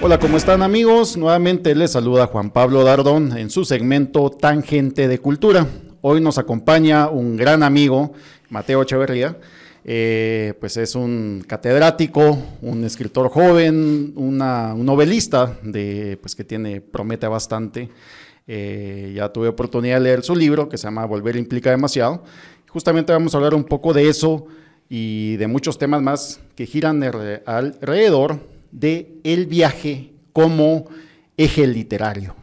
Hola, ¿cómo están amigos? Nuevamente les saluda Juan Pablo Dardón en su segmento Tangente de Cultura. Hoy nos acompaña un gran amigo, Mateo Echeverría. Eh, pues es un catedrático, un escritor joven, un novelista de, pues que tiene, promete bastante. Eh, ya tuve oportunidad de leer su libro que se llama Volver implica demasiado. Justamente vamos a hablar un poco de eso y de muchos temas más que giran alrededor de el viaje como eje literario.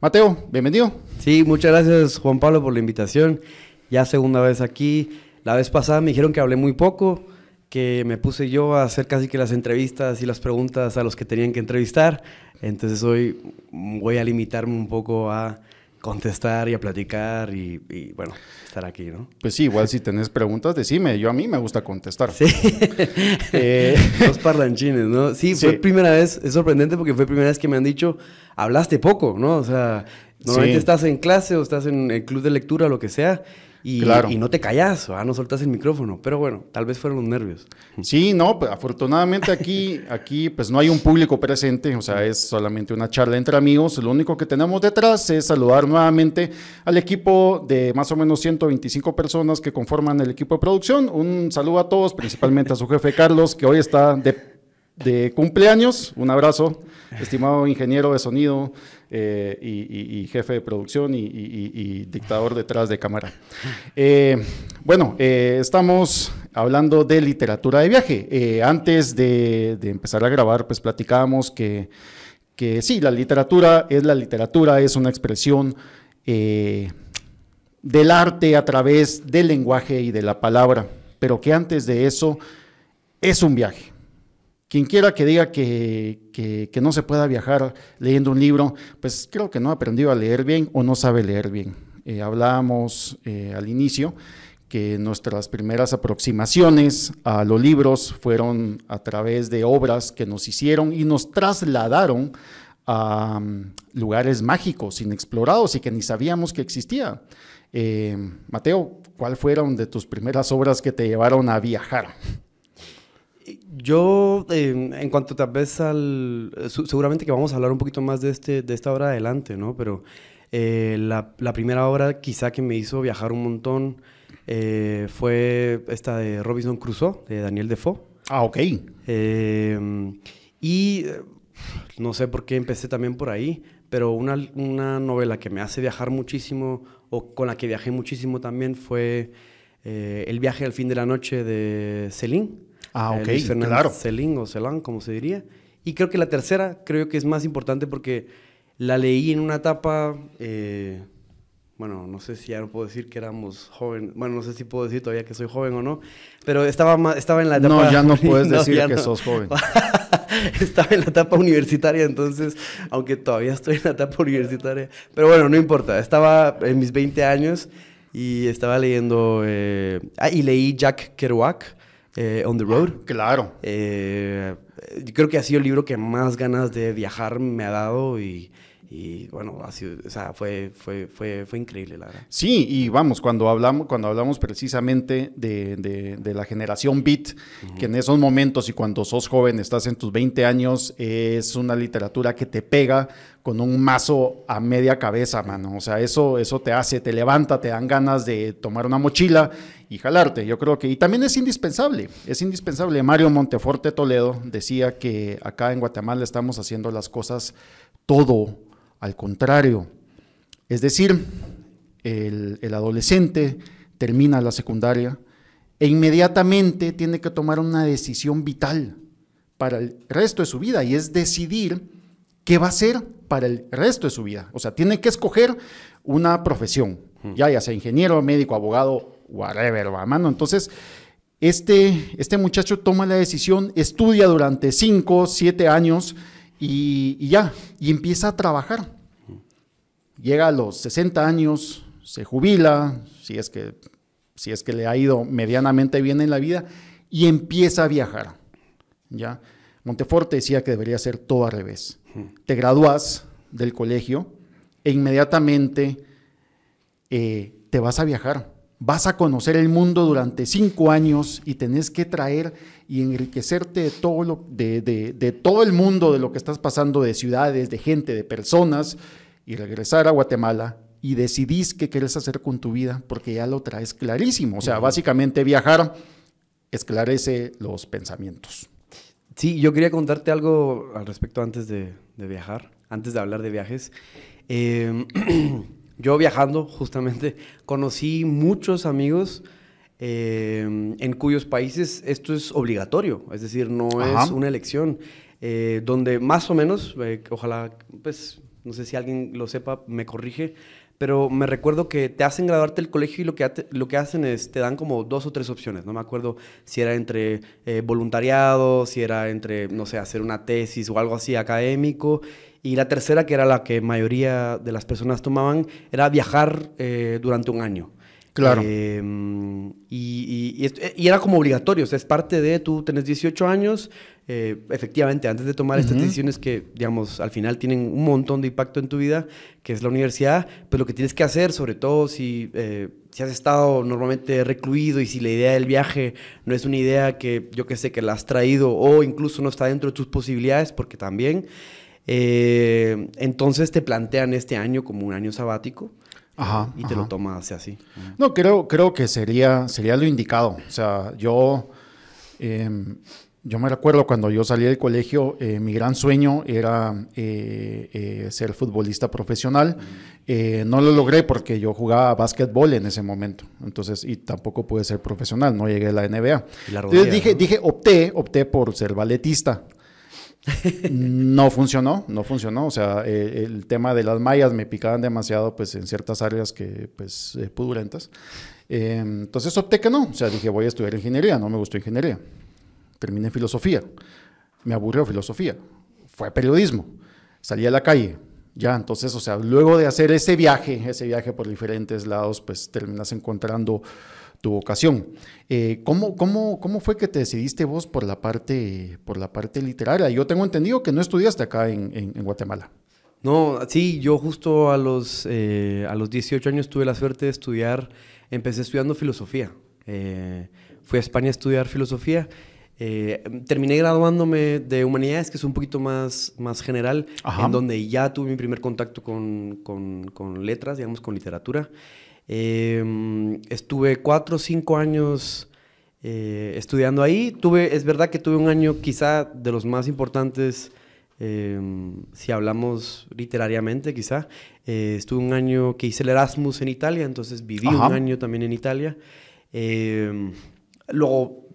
Mateo, bienvenido. Sí, muchas gracias Juan Pablo por la invitación. Ya segunda vez aquí. La vez pasada me dijeron que hablé muy poco, que me puse yo a hacer casi que las entrevistas y las preguntas a los que tenían que entrevistar. Entonces hoy voy a limitarme un poco a contestar y a platicar y, bueno, estar aquí, ¿no? Pues sí, igual si tenés preguntas, decime. Yo a mí me gusta contestar. Sí. eh, Los parlanchines, ¿no? Sí, fue primera vez, es sorprendente porque fue primera vez que me han dicho, hablaste poco, ¿no? O sea, normalmente estás en clase o estás en el club de lectura o lo que sea y, y no te callas, no soltas el micrófono. Pero bueno, tal vez fueron los nervios. Sí, no, pues, afortunadamente aquí, aquí pues no hay un público presente, o sea, es solamente una charla entre amigos. Lo único que tenemos detrás es saludar nuevamente al equipo de más o menos 125 personas que conforman el equipo de producción. Un saludo a todos, principalmente a su jefe Carlos, que hoy está de de cumpleaños. Un abrazo, estimado ingeniero de sonido eh, y, jefe de producción y, dictador detrás de cámara. Eh, bueno, eh, estamos hablando de literatura de viaje. antes de, empezar a grabar, pues platicábamos que, que sí, la literatura es la literatura, es una expresión del arte a través del lenguaje y de la palabra, pero que antes de eso es un viaje quien quiera que diga que, no se pueda viajar leyendo un libro, pues creo que no ha aprendido a leer bien o no sabe leer bien. Eh, hablábamos eh, al inicio que nuestras primeras aproximaciones a los libros fueron a través de obras que nos hicieron y nos trasladaron a mm, lugares mágicos, inexplorados y que ni sabíamos que existía. Eh, Mateo, ¿cuál fueron de tus primeras obras que te llevaron a viajar? Yo, em, en cuanto tal vez al... seguramente que vamos a hablar un poquito más de, este, de esta obra adelante, ¿no? Pero eh, la, la, primera obra quizá que me hizo viajar un montón eh, fue esta de Robinson Crusoe, de Daniel Defoe. Ah, ok. Em, y no sé por qué empecé también por ahí, pero una, una, novela que me hace viajar muchísimo, o con la que viajé muchísimo también, fue eh, El viaje al fin de la noche de Céline. Ah, ok, claro. Celín o Celán, como se diría. Y creo que la tercera, creo que es más importante porque la leí en una etapa, eh, bueno, no sé si ya no puedo decir que éramos jóvenes, bueno, no sé si puedo decir todavía que soy joven o no, pero estaba, estaba en la etapa... No, ya no puedes decir que sos joven. estaba en la etapa universitaria, entonces, aunque todavía estoy en la etapa universitaria, pero bueno, no importa, estaba en mis 20 años y estaba leyendo, eh, ah, y leí Jack Kerouac, eh, On the Road. claro. Eh, creo que ha sido el libro que más ganas de viajar me ha dado y, y bueno, ha sido, o sea, fue, fue, fue, fue increíble, la verdad. Sí, y vamos, cuando hablamos, cuando hablamos precisamente de, de, la generación Beat, que en esos momentos y cuando sos joven, estás en tus 20 años, es una literatura que te pega con un mazo a media cabeza, mano. O sea, eso, eso te hace, te levanta, te dan ganas de tomar una mochila y jalarte. Yo creo que, y también es indispensable, es indispensable. Mario Monteforte Toledo decía que acá en Guatemala estamos haciendo las cosas todo al contrario. Es decir, el, adolescente termina la secundaria e inmediatamente tiene que tomar una decisión vital para el resto de su vida y es decidir qué va a hacer para el resto de su vida. O sea, tiene que escoger una profesión, ya, ya sea ingeniero, médico, abogado, whatever, mano. Entonces, este, este muchacho toma la decisión, estudia durante 5, 7 años y, ya, y empieza a trabajar. Llega a los 60 años, se jubila, si es que, si es que le ha ido medianamente bien en la vida, y empieza a viajar. ¿ya? Monteforte decía que debería ser todo al revés. Te gradúas del colegio e inmediatamente eh, te vas a viajar. vas a conocer el mundo durante cinco años y tenés que traer y enriquecerte de todo, lo, de, de, todo el mundo, de lo que estás pasando, de ciudades, de gente, de personas, y regresar a Guatemala y decidís qué quieres hacer con tu vida, porque ya lo traes clarísimo. O sea, básicamente viajar esclarece los pensamientos. Sí, yo quería contarte algo al respecto antes de, viajar, antes de hablar de viajes. Em, yo viajando, justamente, conocí muchos amigos em, en cuyos países esto es obligatorio, es decir, no es una elección, eh, donde más o menos, eh, ojalá, pues, no sé si alguien lo sepa, me corrige, pero me recuerdo que te hacen graduarte del colegio y lo que, lo que hacen es, te dan como dos o tres opciones, no me acuerdo si era entre eh, voluntariado, si era entre, no sé, hacer una tesis o algo así académico, y la tercera, que era la que mayoría de las personas tomaban, era viajar eh, durante un año. Claro. Em, y, y, era como obligatorio, o sea, es parte de, tú tenés 18 años, eh, efectivamente, antes de tomar estas decisiones que, digamos, al final tienen un montón de impacto en tu vida, que es la universidad, pues lo que tienes que hacer, sobre todo si, eh, si has estado normalmente recluido y si la idea del viaje no es una idea que yo que sé, que la has traído o incluso no está dentro de tus posibilidades, porque también, eh, entonces te plantean este año como un año sabático. Ajá, y te lo tomas así. No, creo, creo que sería, sería lo indicado. O sea, yo, em, yo me recuerdo cuando yo salí del colegio, eh, mi gran sueño era eh, eh, ser futbolista profesional. no lo logré porque yo jugaba básquetbol en ese momento. Entonces, y tampoco pude ser profesional, no llegué a la NBA. Entonces dije, dije, opté, opté por ser balletista no funcionó, no funcionó. O sea, eh, el tema de las mallas me picaban demasiado, pues, en ciertas áreas que, pues, eh, pudulentas. Eh, entonces opté que no. O sea, dije, voy a estudiar ingeniería. No me gustó ingeniería. Terminé filosofía. Me aburrió filosofía. Fue periodismo. Salí a la calle. Ya, entonces, o sea, luego de hacer ese viaje, ese viaje por diferentes lados, pues terminas encontrando tu vocación. Eh, ¿cómo, cómo, cómo, fue que te decidiste vos por la parte, por la parte literaria? Yo tengo entendido que no estudiaste acá en, Guatemala. No, sí, yo justo a los, eh, a los 18 años tuve la suerte de estudiar, empecé estudiando filosofía. Eh, fui a España a estudiar filosofía. Terminé graduándome de humanidades, que es un poquito más, más general, en donde ya tuve mi primer contacto con, con, con letras, digamos, con literatura. Em, estuve cuatro o cinco años eh, estudiando ahí. Tuve, es verdad que tuve un año quizá de los más importantes, em, si hablamos literariamente quizá. Eh, estuve un año que hice el Erasmus en Italia, entonces viví un año también en Italia. Em, luego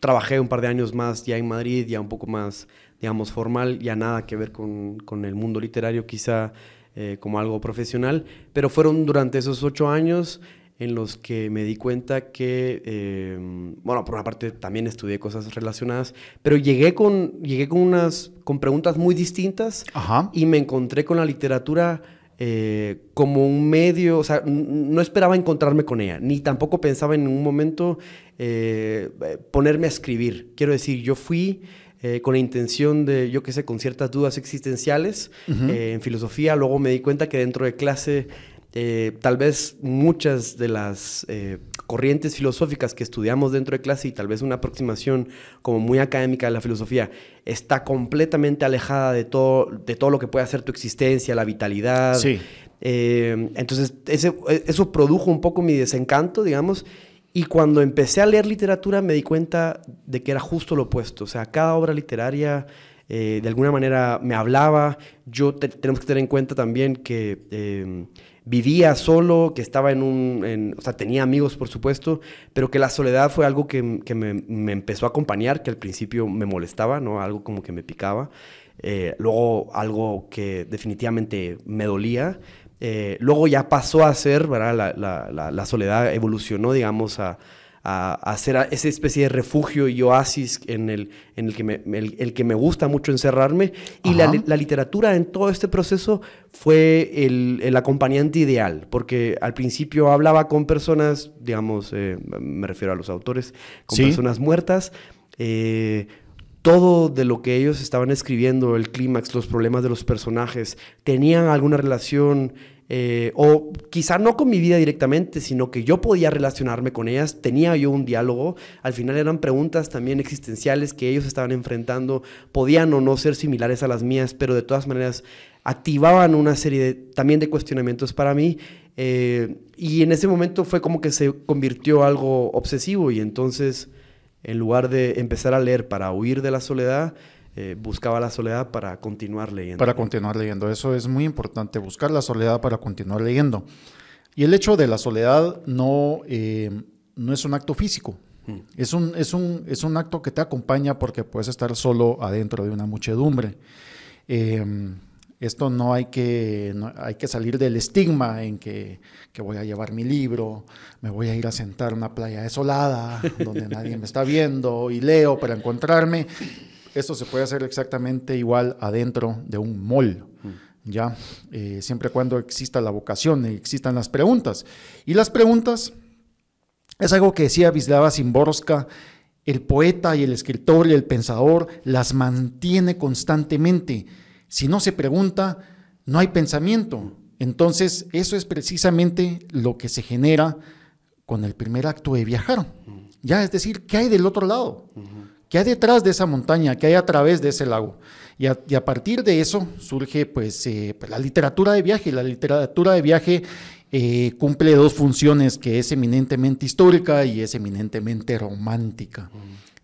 trabajé un par de años más ya en Madrid, ya un poco más, digamos, formal, ya nada que ver con, con el mundo literario quizá eh, como algo profesional, pero fueron durante esos ocho años en los que me di cuenta que, eh, bueno, por una parte también estudié cosas relacionadas, pero llegué con, llegué con unas, con preguntas muy distintas y me encontré con la literatura eh, como un medio, o sea, no esperaba encontrarme con ella, ni tampoco pensaba en un momento ponerme a escribir. Quiero decir, yo fui eh, con la intención de, yo qué sé, con ciertas dudas existenciales eh, en filosofía. Luego me di cuenta que dentro de clase eh, tal vez muchas de las corrientes filosóficas que estudiamos dentro de clase y tal vez una aproximación como muy académica de la filosofía está completamente alejada de todo, de todo lo que puede hacer tu existencia, la vitalidad. Sí. entonces, eso produjo un poco mi desencanto, digamos, y cuando empecé a leer literatura me di cuenta de que era justo lo opuesto. O sea, cada obra literaria eh, de alguna manera me hablaba. Yo tenemos que tener en cuenta también que vivía solo, que estaba en un... o sea, tenía amigos, por supuesto, pero que la soledad fue algo que, que me, me, empezó a acompañar, que al principio me molestaba, ¿no? Algo como que me picaba. Eh, luego algo que definitivamente me dolía, eh, luego ya pasó a ser, ¿verdad? La, soledad evolucionó, digamos, a, a, ser esa especie de refugio y oasis en el, en el, que, me, el, que me gusta mucho encerrarme. Y la, literatura en todo este proceso fue el, acompañante ideal, porque al principio hablaba con personas, digamos, eh, me refiero a los autores, con personas muertas. Eh, todo de lo que ellos estaban escribiendo, el clímax, los problemas de los personajes, tenían alguna relación eh, o quizá no con mi vida directamente, sino que yo podía relacionarme con ellas, tenía yo un diálogo, al final eran preguntas también existenciales que ellos estaban enfrentando, podían o no ser similares a las mías, pero de todas maneras activaban una serie también de cuestionamientos para mí eh, y en ese momento fue como que se convirtió algo obsesivo y entonces en lugar de empezar a leer para huir de la soledad, eh, buscaba la soledad para continuar leyendo. Para continuar leyendo, eso es muy importante, buscar la soledad para continuar leyendo. Y el hecho de la soledad no, eh, no es un acto físico, mm. es, un, es, un, es un acto que te acompaña porque puedes estar solo adentro de una muchedumbre. Eh, esto no hay que, hay que salir del estigma en que, que, voy a llevar mi libro, me voy a ir a sentar en una playa desolada donde nadie me está viendo y leo para encontrarme. Esto se puede hacer exactamente igual adentro de un mall, mm. ¿ya? Eh, siempre cuando exista la vocación y existan las preguntas. Y las preguntas es algo que decía Vislava Simborska, el poeta y el escritor y el pensador las mantiene constantemente si no se pregunta, no hay pensamiento. Entonces, eso es precisamente lo que se genera con el primer acto de viajar. Ya, es decir, ¿qué hay del otro lado? ¿Qué hay detrás de esa montaña? ¿Qué hay a través de ese lago? Y a, partir de eso surge pues, eh, pues, la literatura de viaje. La literatura de viaje eh, cumple dos funciones, que es eminentemente histórica y es eminentemente romántica.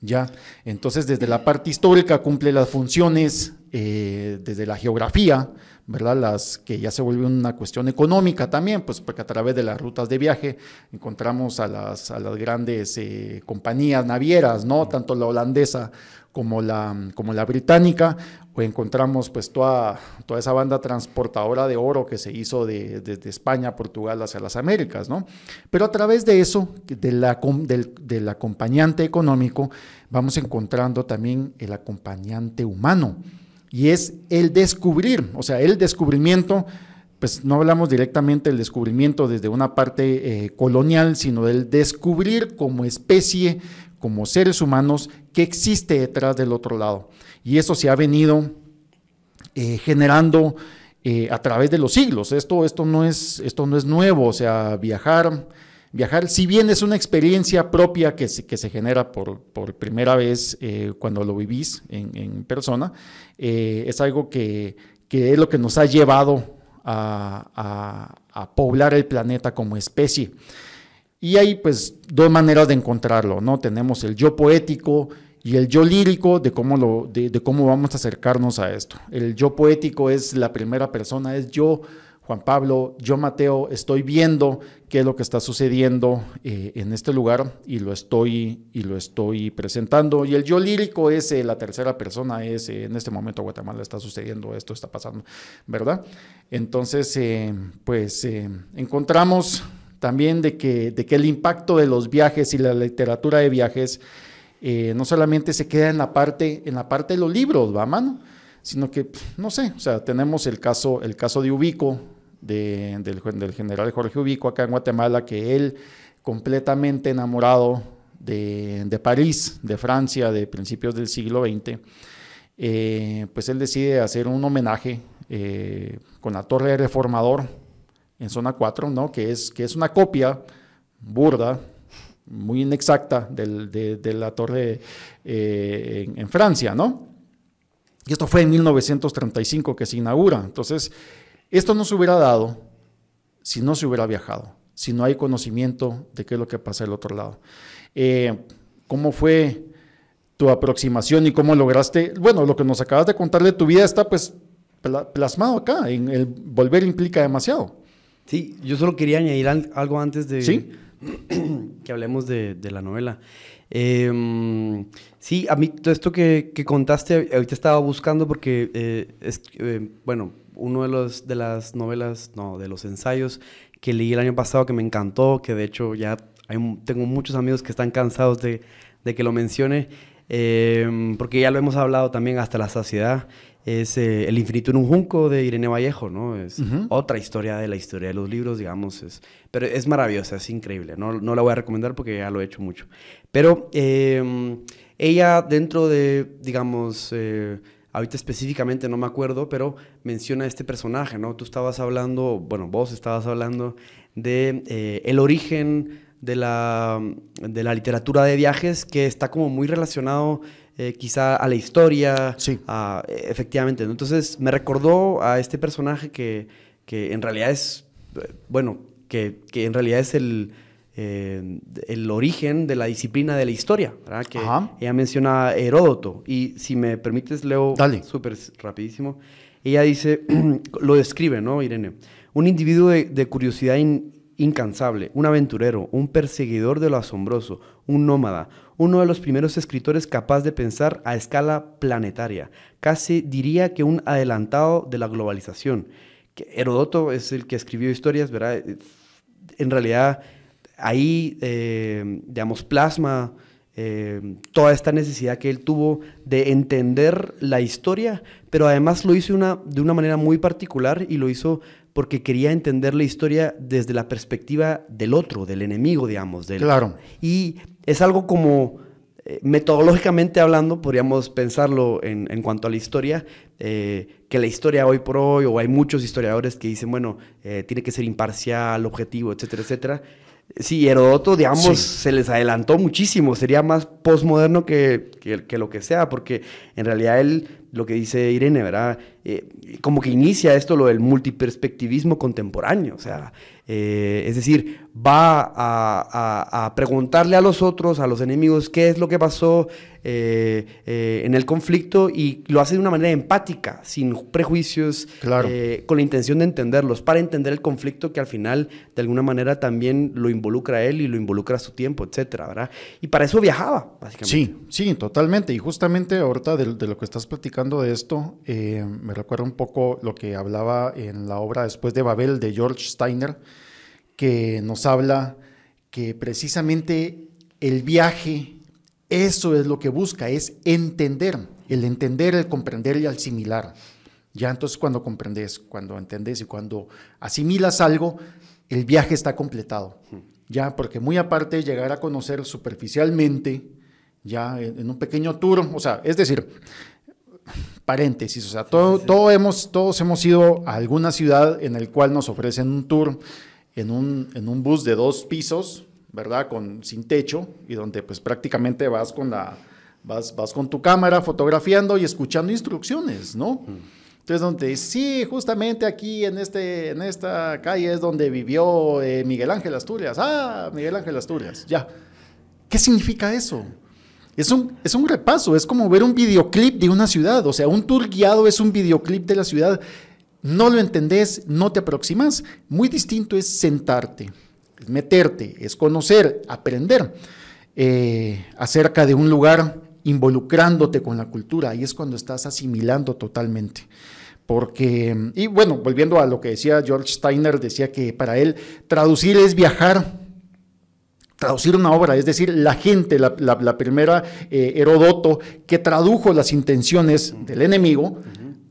¿ya? Entonces, desde la parte histórica cumple las funciones eh, desde la geografía, ¿verdad? Las que ya se volvió una cuestión económica también, pues porque a través de las rutas de viaje encontramos a las, a las grandes eh, compañías navieras, ¿no? Tanto la holandesa como la, como la británica, o encontramos pues toda, toda esa banda transportadora de oro que se hizo de, desde España, Portugal hacia las Américas, ¿no? Pero a través de eso, de la, del, del acompañante económico, vamos encontrando también el acompañante humano, y es el descubrir, o sea, el descubrimiento pues no hablamos directamente del descubrimiento desde una parte eh, colonial, sino del descubrir como especie, como seres humanos, qué existe detrás del otro lado. Y eso se ha venido eh, generando eh, a través de los siglos. Esto, esto, no es, esto no es nuevo, o sea, viajar, viajar, si bien es una experiencia propia que se, que se genera por, por primera vez eh, cuando lo vivís en, persona, es algo que, que, es lo que nos ha llevado a, a, a poblar el planeta como especie. Y hay pues dos maneras de encontrarlo, ¿no? Tenemos el yo poético y el yo lírico de cómo, lo, de, cómo vamos a acercarnos a esto. El yo poético es la primera persona, es yo, Juan Pablo, yo Mateo, estoy viendo qué es lo que está sucediendo eh, en este lugar y lo estoy, y lo estoy presentando. Y el yo lírico es eh, la tercera persona, es eh, en este momento Guatemala está sucediendo, esto está pasando, ¿verdad? Entonces, pues encontramos también de que, de que el impacto de los viajes y la literatura de viajes no solamente se queda en la parte, en la parte de los libros, ¿va, mano? Sino que, no sé, o sea, tenemos el caso, el caso de Ubico, del, general Jorge Ubico acá en Guatemala, que él, completamente enamorado de, París, de Francia, de principios del siglo XX, eh, pues él decide hacer un homenaje eh, con la Torre Reformador, en zona 4, ¿no? que, es, que es una copia burda, muy inexacta de, la torre eh, en, Francia, ¿no? Y esto fue en 1935 que se inaugura. Entonces, esto no se hubiera dado si no se hubiera viajado, si no hay conocimiento de qué es lo que pasa del otro lado. Eh, ¿Cómo fue tu aproximación y cómo lograste? Bueno, lo que nos acabas de contar de tu vida está pues plasmado acá. En el volver implica demasiado. Sí, yo solo quería añadir algo antes de que hablemos de, la novela. Em, sí, a mí todo esto que, contaste, ahorita estaba buscando porque eh, es, eh, bueno, uno de, los, de las novelas, no, de los ensayos que leí el año pasado que me encantó, que de hecho ya tengo muchos amigos que están cansados de, de que lo mencione, em, porque ya lo hemos hablado también hasta la saciedad, es eh, El infinito en un junco de Irene Vallejo, ¿no? Es otra historia de la historia de los libros, digamos. Es, pero es maravillosa, es increíble. No, no la voy a recomendar porque ya lo he hecho mucho. Pero em, ella dentro de, digamos, eh, ahorita específicamente no me acuerdo, pero menciona este personaje, ¿no? Tú estabas hablando, bueno, vos estabas hablando de eh, el origen de la, de la literatura de viajes que está como muy relacionado eh, quizá a la historia. Sí. efectivamente. Entonces me recordó a este personaje que, que en realidad es, bueno, que, que en realidad es el, eh, el origen de la disciplina de la historia, ¿verdad? Que ella menciona a Heródoto. Y si me permites, leo súper rapidísimo. Ella dice, lo describe, ¿no, Irene? Un individuo de, curiosidad incansable, un aventurero, un perseguidor de lo asombroso, un nómada, uno de los primeros escritores capaz de pensar a escala planetaria, casi diría que un adelantado de la globalización. Que Herodoto es el que escribió historias, ¿verdad? En realidad ahí, eh, digamos, plasma eh, toda esta necesidad que él tuvo de entender la historia, pero además lo hizo una, de una manera muy particular y lo hizo porque quería entender la historia desde la perspectiva del otro, del enemigo, digamos. Del, claro. Y es algo como, eh, metodológicamente hablando, podríamos pensarlo en, en cuanto a la historia, que la historia hoy por hoy, o hay muchos historiadores que dicen, bueno, tiene que ser imparcial, objetivo, etcétera, etcétera. Sí, Herodoto, digamos, se les adelantó muchísimo, sería más postmoderno que, que, lo que sea, porque en realidad él, lo que dice Irene, ¿verdad? Eh, como que inicia esto lo del multiperspectivismo contemporáneo, o sea, eh, es decir, va a, preguntarle a los otros, a los enemigos, qué es lo que pasó eh, en el conflicto y lo hace de una manera empática, sin prejuicios, con la intención de entenderlos, para entender el conflicto que al final, de alguna manera, también lo involucra a él y lo involucra a su tiempo, etcétera, ¿verdad? Y para eso viajaba, básicamente. Sí, sí, totalmente. Y justamente ahorita de, de lo que estás platicando de esto, me recuerda un poco lo que hablaba en la obra Después de Babel de George Steiner, que nos habla que precisamente el viaje, eso es lo que busca, es entender, el entender, el comprender y asimilar. Ya entonces cuando comprendes, cuando entendés y cuando asimilas algo, el viaje está completado. Ya, porque muy aparte de llegar a conocer superficialmente, ya en un pequeño tour, o sea, es decir, paréntesis, o sea, todo, hemos, todos hemos ido a alguna ciudad en el cual nos ofrecen un tour en un, en un bus de dos pisos, ¿verdad? Con, sin techo y donde pues prácticamente vas con la, vas, vas con tu cámara fotografiando y escuchando instrucciones, ¿no? Entonces, donde sí, justamente aquí en, este, en esta calle es donde vivió eh, Miguel Ángel Asturias. Ah, Miguel Ángel Asturias, ya. ¿Qué significa eso? Es un, es un repaso, es como ver un videoclip de una ciudad, o sea, un tour guiado es un videoclip de la ciudad. No lo entendés, no te aproximas. Muy distinto es sentarte, es meterte, es conocer, aprender eh, acerca de un lugar involucrándote con la cultura. y es cuando estás asimilando totalmente. Porque, y bueno, volviendo a lo que decía George Steiner, decía que para él traducir es viajar traducir una obra, es decir, la gente, la, primera eh, Herodoto, que tradujo las intenciones del enemigo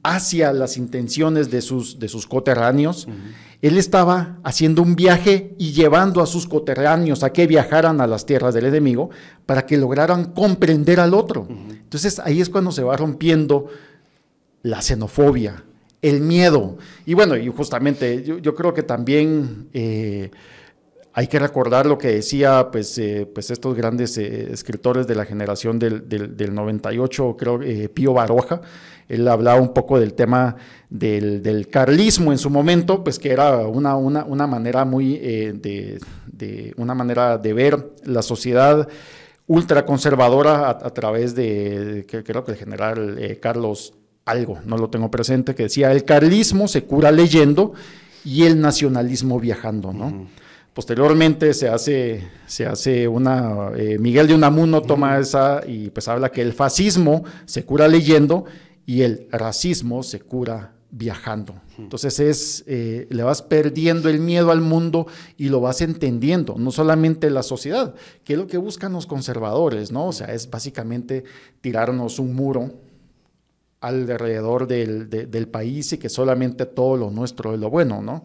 hacia las intenciones de sus, de sus coterráneos. Él estaba haciendo un viaje y llevando a sus coterráneos a que viajaran a las tierras del enemigo para que lograran comprender al otro. Entonces ahí es cuando se va rompiendo la xenofobia, el miedo. Y bueno, y justamente yo, creo que también... Eh, hay que recordar lo que decía pues, eh, pues estos grandes eh, escritores de la generación del, del, 98, creo, eh, Pío Baroja. Él hablaba un poco del tema del, carlismo en su momento, pues que era una, una, manera muy de, de, una manera de ver la sociedad ultraconservadora a, a través de, creo que el general Carlos algo, no lo tengo presente, que decía, el carlismo se cura leyendo y el nacionalismo viajando, ¿no? Posteriormente se hace, se hace una, eh, Miguel de Unamuno toma esa y pues habla que el fascismo se cura leyendo y el racismo se cura viajando. Entonces es, eh, le vas perdiendo el miedo al mundo y lo vas entendiendo, no solamente la sociedad, que es lo que buscan los conservadores, ¿no? O sea, es básicamente tirarnos un muro alrededor del, del país y que solamente todo lo nuestro es lo bueno, ¿no?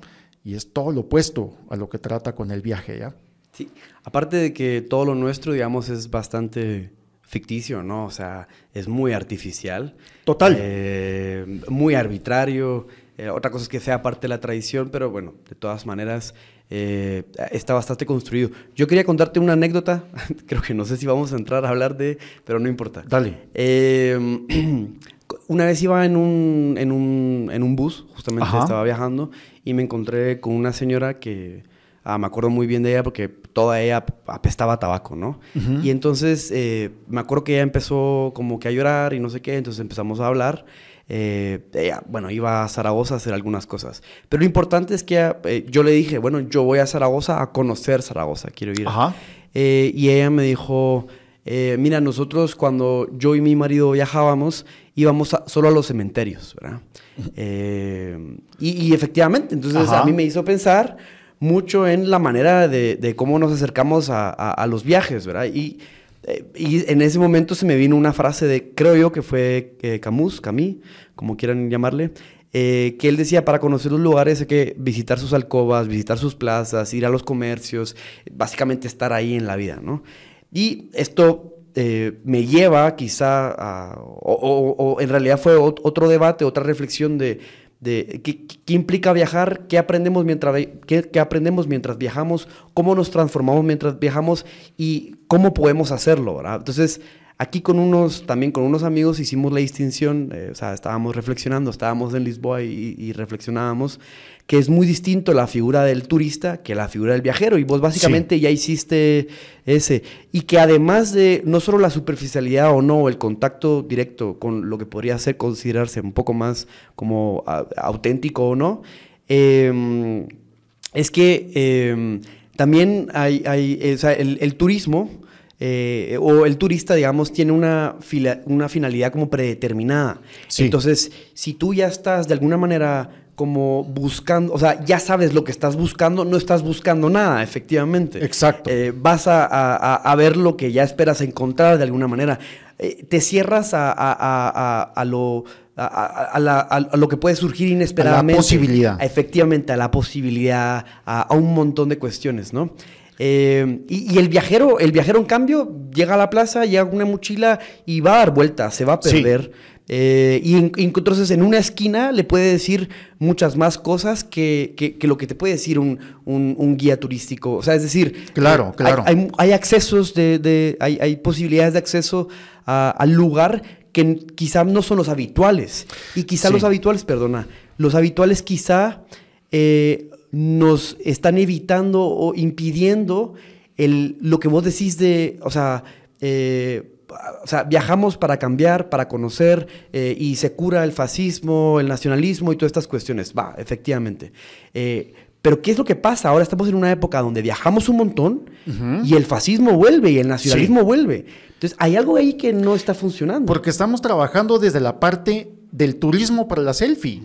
Y es todo lo opuesto a lo que trata con el viaje, ¿ya? Sí, aparte de que todo lo nuestro, digamos, es bastante ficticio, ¿no? O sea, es muy artificial. Total. Eh, muy arbitrario. Eh, otra cosa es que sea parte de la tradición, pero bueno, de todas maneras eh, está bastante construido. Yo quería contarte una anécdota, creo que no sé si vamos a entrar a hablar de, pero no importa. Dale. una vez iba en un, en un, en un bus, justamente estaba viajando, y me encontré con una señora que Ah, me acuerdo muy bien de ella porque toda ella apestaba a tabaco, ¿no? Y entonces eh, me acuerdo que ella empezó como que a llorar y no sé qué, entonces empezamos a hablar. Eh, ella, bueno, iba a Zaragoza a hacer algunas cosas. Pero lo importante es que eh, yo le dije, bueno, yo voy a Zaragoza a conocer Zaragoza, quiero ir. Ajá. y ella me dijo, mira, nosotros cuando yo y mi marido viajábamos, íbamos solo a los cementerios, ¿verdad? y, efectivamente, entonces a mí me hizo pensar mucho en la manera de, cómo nos acercamos a, los viajes, ¿verdad? Y, eh, y, en ese momento se me vino una frase de, creo yo que fue eh, Camus, Camus, como quieran llamarle, eh, que él decía, para conocer los lugares hay que visitar sus alcobas, visitar sus plazas, ir a los comercios, básicamente estar ahí en la vida, ¿no? Y esto me lleva quizá a, o, en realidad fue otro debate, otra reflexión de qué, implica viajar, qué aprendemos, mientras, aprendemos mientras viajamos, cómo nos transformamos mientras viajamos y cómo podemos hacerlo, ¿verdad? Entonces, aquí con unos, también con unos amigos hicimos la distinción, eh, o sea, estábamos reflexionando, estábamos en Lisboa y reflexionábamos que es muy distinto la figura del turista que la figura del viajero. Y vos básicamente ya hiciste ese. Y que además de no solo la superficialidad o no, el contacto directo con lo que podría ser considerarse un poco más como auténtico o no, em, es que em, también hay, hay o sea, el, turismo... Eh, o el turista, digamos, tiene una, una finalidad como predeterminada. Entonces, si tú ya estás de alguna manera como buscando, o sea, ya sabes lo que estás buscando, no estás buscando nada, efectivamente. Exacto. Eh, vas a, ver lo que ya esperas encontrar de alguna manera. Eh, te cierras a, lo... A, lo que puede surgir inesperadamente. A la posibilidad. Efectivamente, a la posibilidad, a, un montón de cuestiones, ¿no? Eh, y, el viajero, el viajero en cambio, llega a la plaza, llega con una mochila y va a dar vueltas, se va a perder. Eh, y, entonces en una esquina le puede decir muchas más cosas que, que, lo que te puede decir un, un, guía turístico. O sea, es decir, claro, claro. Hay, hay, accesos, de, de hay, hay, posibilidades de acceso al lugar que quizá no son los habituales. Y quizá los habituales, perdona, los habituales quizá eh, nos están evitando o impidiendo el, lo que vos decís de, o sea, eh, o sea, viajamos para cambiar, para conocer eh, y se cura el fascismo, el nacionalismo y todas estas cuestiones. Va, efectivamente. Eh, pero ¿qué es lo que pasa? Ahora estamos en una época donde viajamos un montón y el fascismo vuelve y el nacionalismo vuelve. Entonces, hay algo ahí que no está funcionando. Porque estamos trabajando desde la parte del turismo para la selfie.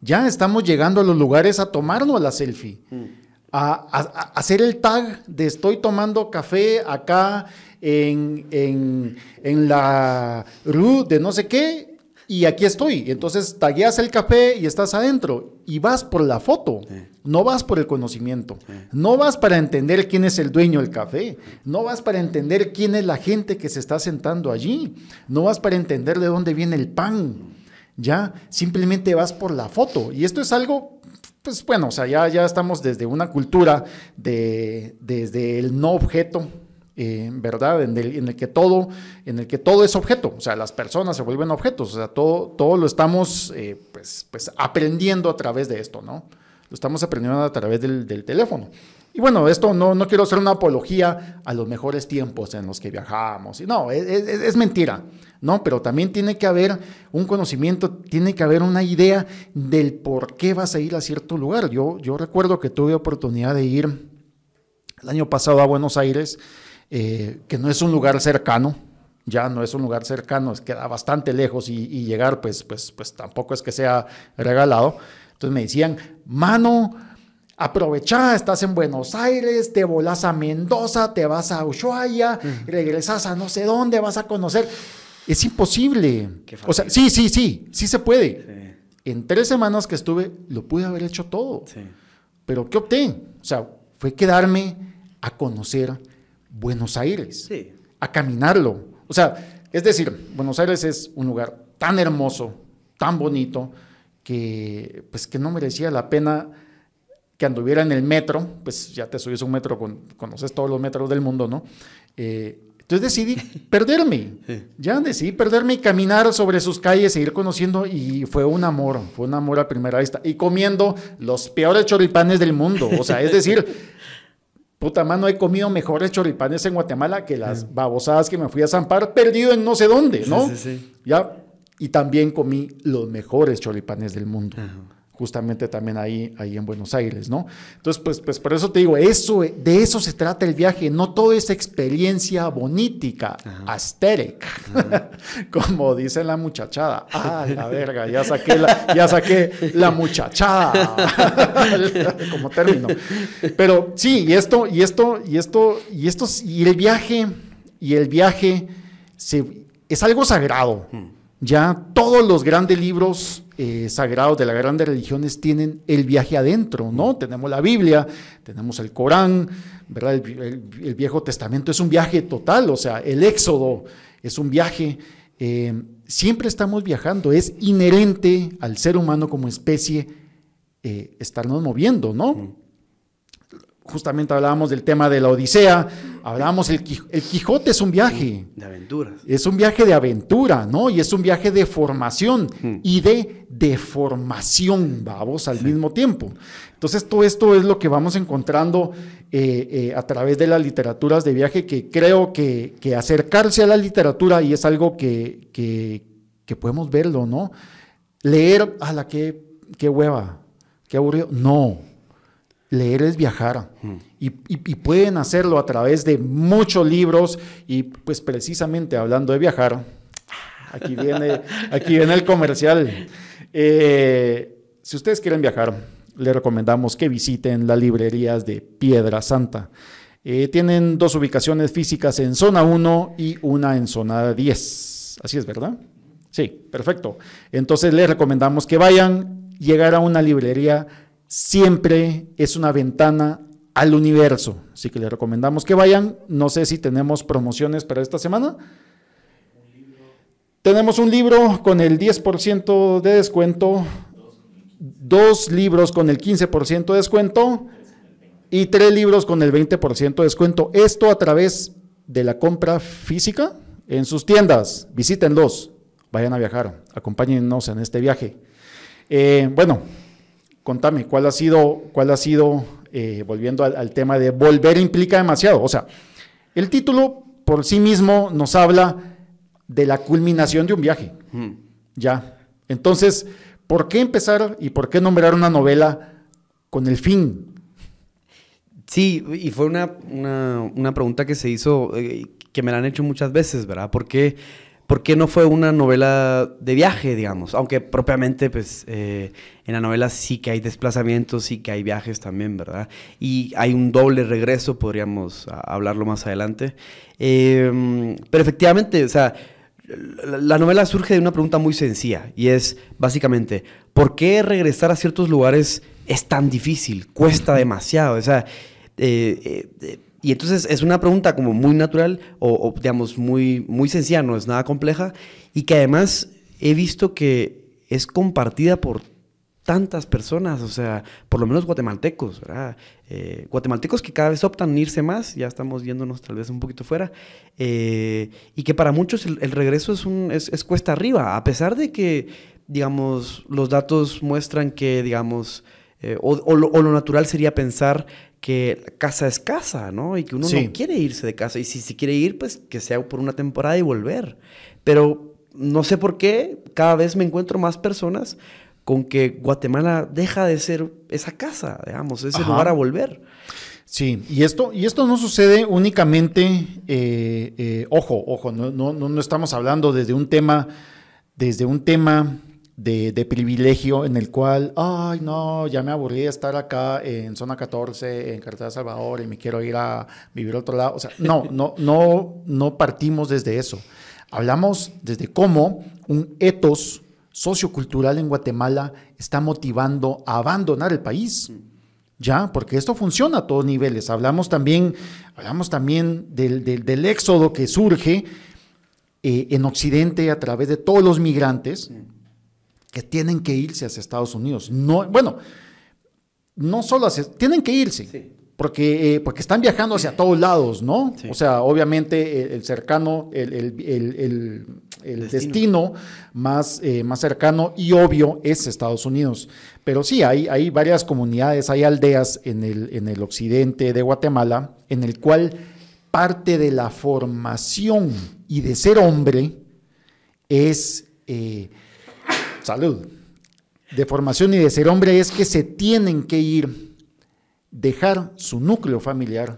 Ya estamos llegando a los lugares a tomarnos la selfie. Mm. a, hacer el tag de estoy tomando café acá en, la rue de no sé qué, y aquí estoy. Entonces tagueas el café y estás adentro. Y vas por la foto, no vas por el conocimiento. No vas para entender quién es el dueño del café. No vas para entender quién es la gente que se está sentando allí. No vas para entender de dónde viene el pan. Ya, simplemente vas por la foto. Y esto es algo pues bueno, o sea, ya, ya estamos desde una cultura de, desde el no objeto, eh, ¿verdad? En el, que todo, en el que todo es objeto, o sea, las personas se vuelven objetos, o sea, todo, todo lo estamos eh, pues, pues aprendiendo a través de esto, ¿no? Lo estamos aprendiendo a través del, teléfono. Y bueno, esto no, no quiero hacer una apología a los mejores tiempos en los que viajamos. No, es, mentira, ¿no? Pero también tiene que haber un conocimiento, tiene que haber una idea del por qué vas a ir a cierto lugar. Yo, yo recuerdo que tuve oportunidad de ir el año pasado a Buenos Aires eh, que no es un lugar cercano, ya no es un lugar cercano, queda bastante lejos y, llegar pues, pues, pues tampoco es que sea regalado. Entonces me decían, mano, aprovecha, estás en Buenos Aires, te volás a Mendoza, te vas a Ushuaia, regresas a no sé dónde, vas a conocer. Es imposible. O sea, sí, sí, sí, sí se puede. En tres semanas que estuve, lo pude haber hecho todo. Pero ¿qué opté? O sea, fue quedarme a conocer Buenos Aires, a caminarlo. O sea, es decir, Buenos Aires es un lugar tan hermoso, tan bonito, que pues que no merecía la pena que anduviera en el metro, pues ya te subes un metro, con, conoces todos los metros del mundo, ¿no? Eh, entonces decidí perderme, ya decidí perderme y caminar sobre sus calles, seguir conociendo y fue un amor, fue un amor a primera vista. Y comiendo los peores choripanes del mundo, o sea, es decir, puta mano, he comido mejores choripanes en Guatemala que las babosadas que me fui a zampar perdido en no sé dónde, ¿no? Sí, sí, ya, y también comí los mejores choripanes del mundo justamente también ahí, ahí en Buenos Aires, ¿no? Entonces, pues, pues por eso te digo, eso, de eso se trata el viaje, no toda esa experiencia bonítica, aesthetic, como dice la muchachada. Ah, la verga, ya saqué la, ya saqué la muchachada como término. Pero sí, y esto, y esto, y esto, y esto, y el viaje, y el viaje se, es algo sagrado. Hmm. Ya todos los grandes libros eh, sagrados de las grandes religiones tienen el viaje adentro, ¿no? Tenemos la Biblia, tenemos el Corán, ¿verdad? El, Viejo Testamento es un viaje total, o sea, el Éxodo es un viaje. Eh, siempre estamos viajando, es inherente al ser humano como especie eh, estarnos moviendo, ¿no? justamente hablábamos del tema de la Odisea, hablábamos, el, el Quijote es un viaje. De aventuras. Es un viaje de aventura, ¿no? Y es un viaje de formación y de deformación, vamos, al mismo tiempo. Entonces, todo esto es lo que vamos encontrando eh, eh, a través de las literaturas de viaje, que creo que, acercarse a la literatura, y es algo que, que, podemos verlo, ¿no? Leer, a la que, qué hueva, qué aburrido. No, leer es viajar y, pueden hacerlo a través de muchos libros y pues precisamente hablando de viajar, aquí viene, aquí viene el comercial. Eh, si ustedes quieren viajar, les recomendamos que visiten las librerías de Piedra Santa. Eh, tienen dos ubicaciones físicas en zona 1 y una en zona 10. Así es, ¿verdad? Sí, perfecto. Entonces les recomendamos que vayan, llegar a una librería siempre es una ventana al universo. Así que les recomendamos que vayan. No sé si tenemos promociones para esta semana. Tenemos un libro con el 10% de descuento, dos libros con el 15% de descuento y tres libros con el 20% de descuento. Esto a través de la compra física en sus tiendas. Visítenlos, vayan a viajar, acompáñennos en este viaje. Eh, bueno, contame, ¿cuál ha sido, cuál ha sido eh, volviendo al, tema de volver implica demasiado? O sea, el título por sí mismo nos habla de la culminación de un viaje. Hmm. Ya. Entonces, ¿por qué empezar y por qué nombrar una novela con el fin? Sí, y fue una, una, pregunta que se hizo, eh, que me la han hecho muchas veces, ¿verdad? ¿Por ¿por qué no fue una novela de viaje, digamos? Aunque propiamente, pues, eh, en la novela sí que hay desplazamientos, sí que hay viajes también, ¿verdad? Y hay un doble regreso, podríamos hablarlo más adelante. Em, pero efectivamente, o sea, la novela surge de una pregunta muy sencilla y es básicamente, ¿por qué regresar a ciertos lugares es tan difícil? Cuesta demasiado, o sea... Eh, eh, y entonces es una pregunta como muy natural o, digamos muy, muy sencilla, no es nada compleja y que además he visto que es compartida por tantas personas, o sea, por lo menos guatemaltecos, ¿verdad? Eh, guatemaltecos que cada vez optan irse más, ya estamos viéndonos tal vez un poquito fuera, eh, y que para muchos el, regreso es, un, es, cuesta arriba, a pesar de que, digamos, los datos muestran que, digamos, eh, o, lo, natural sería pensar que casa es casa, ¿no? Y que uno no quiere irse de casa. Y si se quiere ir, pues que sea por una temporada y volver. Pero no sé por qué, cada vez me encuentro más personas con que Guatemala deja de ser esa casa, digamos, ese lugar a volver. Sí, y esto, y esto no sucede únicamente, eh, eh, ojo, ojo, no, no, no estamos hablando desde un tema, desde un tema de, privilegio en el cual, ay, no, ya me aburrí de estar acá en zona 14, en Carretera Salvador, y me quiero ir a vivir a otro lado. O sea, no, no, no, no partimos desde eso. Hablamos desde cómo un etos sociocultural en Guatemala está motivando a abandonar el país. Ya, porque esto funciona a todos niveles. Hablamos también, hablamos también del, del, del éxodo que surge eh, en Occidente a través de todos los migrantes que tienen que irse hacia Estados Unidos. No, bueno, no solo hacia, tienen que irse. Porque, eh, porque están viajando hacia todos lados, ¿no? O sea, obviamente el, cercano, el, destino. más, eh, más cercano y obvio es Estados Unidos. Pero sí, hay, hay varias comunidades, hay aldeas en el, en el occidente de Guatemala en el cual parte de la formación y de ser hombre es eh, salud. De formación y de ser hombre es que se tienen que ir, dejar su núcleo familiar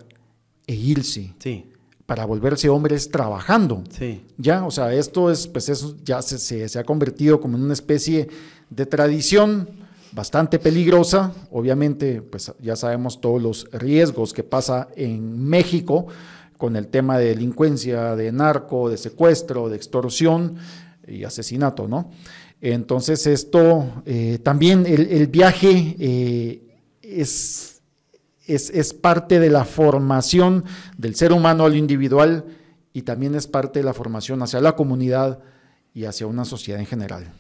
e irse. Sí. Para volverse hombres trabajando. Sí. Ya, o sea, esto es, pues eso ya se, se ha convertido como en una especie de tradición bastante peligrosa. Obviamente, pues ya sabemos todos los riesgos que pasa en México con el tema de delincuencia, de narco, de secuestro, de extorsión y asesinato, ¿no? Entonces esto, eh, también el, viaje eh, es, es, parte de la formación del ser humano al individual y también es parte de la formación hacia la comunidad y hacia una sociedad en general.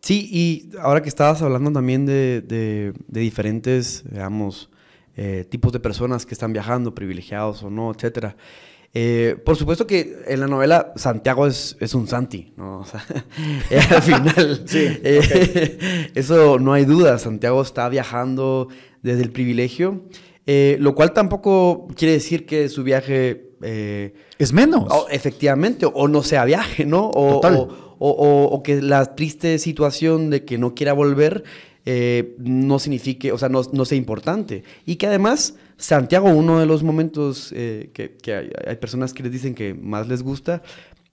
Sí, y ahora que estabas hablando también de, de, de diferentes, digamos, eh, tipos de personas que están viajando, privilegiados o no, etcétera. Eh, por supuesto que en la novela Santiago es, es un Santi, ¿no? O sea, al final, eh, eso no hay duda, Santiago está viajando desde el privilegio, lo cual tampoco quiere decir que su viaje... es menos. efectivamente, o no sea viaje, ¿no? O, o, o, que la triste situación de que no quiera volver eh, no signifique, o sea, no, sea importante. Y que además, Santiago, uno de los momentos eh, que, hay, personas que les dicen que más les gusta,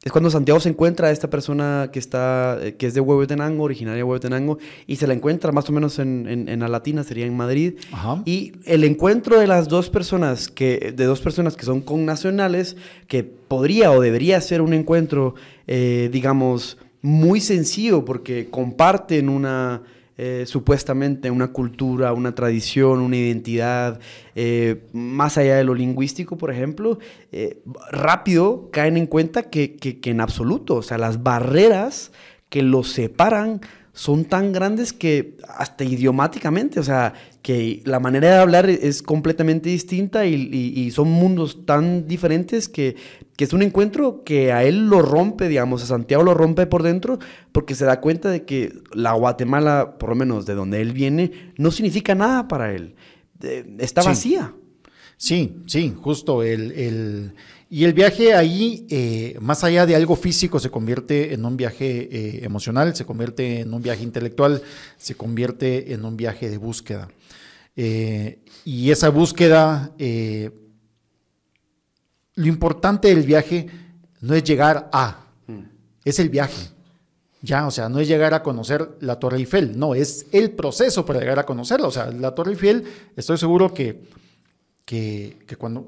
es cuando Santiago se encuentra a esta persona que está, eh, que es de Huehuetenango, originaria de Huehuetenango, y se la encuentra más o menos en, la Latina, sería en Madrid. Y el encuentro de las dos personas, que, de dos personas que son connacionales, que podría o debería ser un encuentro, digamos, muy sencillo, porque comparten una eh, supuestamente una cultura, una tradición, una identidad, eh, más allá de lo lingüístico, por ejemplo, eh, rápido caen en cuenta que, que, que en absoluto, o sea, las barreras que los separan son tan grandes que hasta idiomáticamente, o sea, que la manera de hablar es completamente distinta y, son mundos tan diferentes que, es un encuentro que a él lo rompe, digamos, a Santiago lo rompe por dentro porque se da cuenta de que la Guatemala, por lo menos de donde él viene, no significa nada para él. está vacía. Sí, sí, justo el y el viaje ahí, eh, más allá de algo físico, se convierte en un viaje eh, emocional, se convierte en un viaje intelectual, se convierte en un viaje de búsqueda. Eh, y esa búsqueda, lo importante del viaje no es llegar a, es el viaje. Ya, o sea, no es llegar a conocer la Torre Eiffel, no, es el proceso para llegar a conocerla. O sea, la Torre Eiffel, estoy seguro que que, cuando,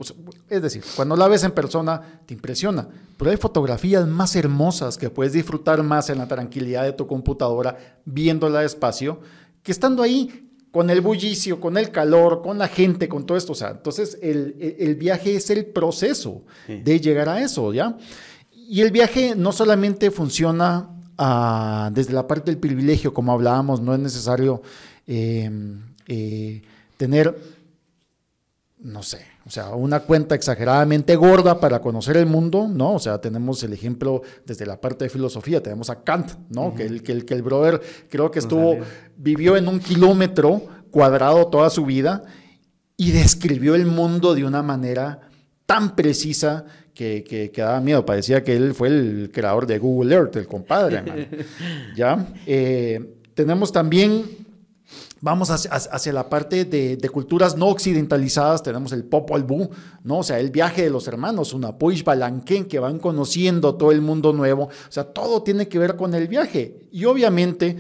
es decir, cuando la ves en persona te impresiona, pero hay fotografías más hermosas que puedes disfrutar más en la tranquilidad de tu computadora viéndola despacio que estando ahí con el bullicio, con el calor, con la gente, con todo esto. O sea, entonces el, viaje es el proceso de llegar a eso, ¿ya? Y el viaje no solamente funciona ah, desde la parte del privilegio, como hablábamos, no es necesario eh, eh, tener no sé, o sea, una cuenta exageradamente gorda para conocer el mundo, ¿no? O sea, tenemos el ejemplo desde la parte de filosofía, tenemos a Kant, ¿no? que, el, que, el, que el brother creo que estuvo, vivió en un kilómetro cuadrado toda su vida y describió el mundo de una manera tan precisa que, que, daba miedo. Parecía que él fue el creador de Google Earth, el compadre, ¿ya? Eh, tenemos también Vamos hacia, la parte de, culturas no occidentalizadas, tenemos el Popol Vuh, ¿no? O sea, el viaje de los hermanos, una Puish Balanquén, que van conociendo todo el mundo nuevo. O sea, todo tiene que ver con el viaje. Y obviamente,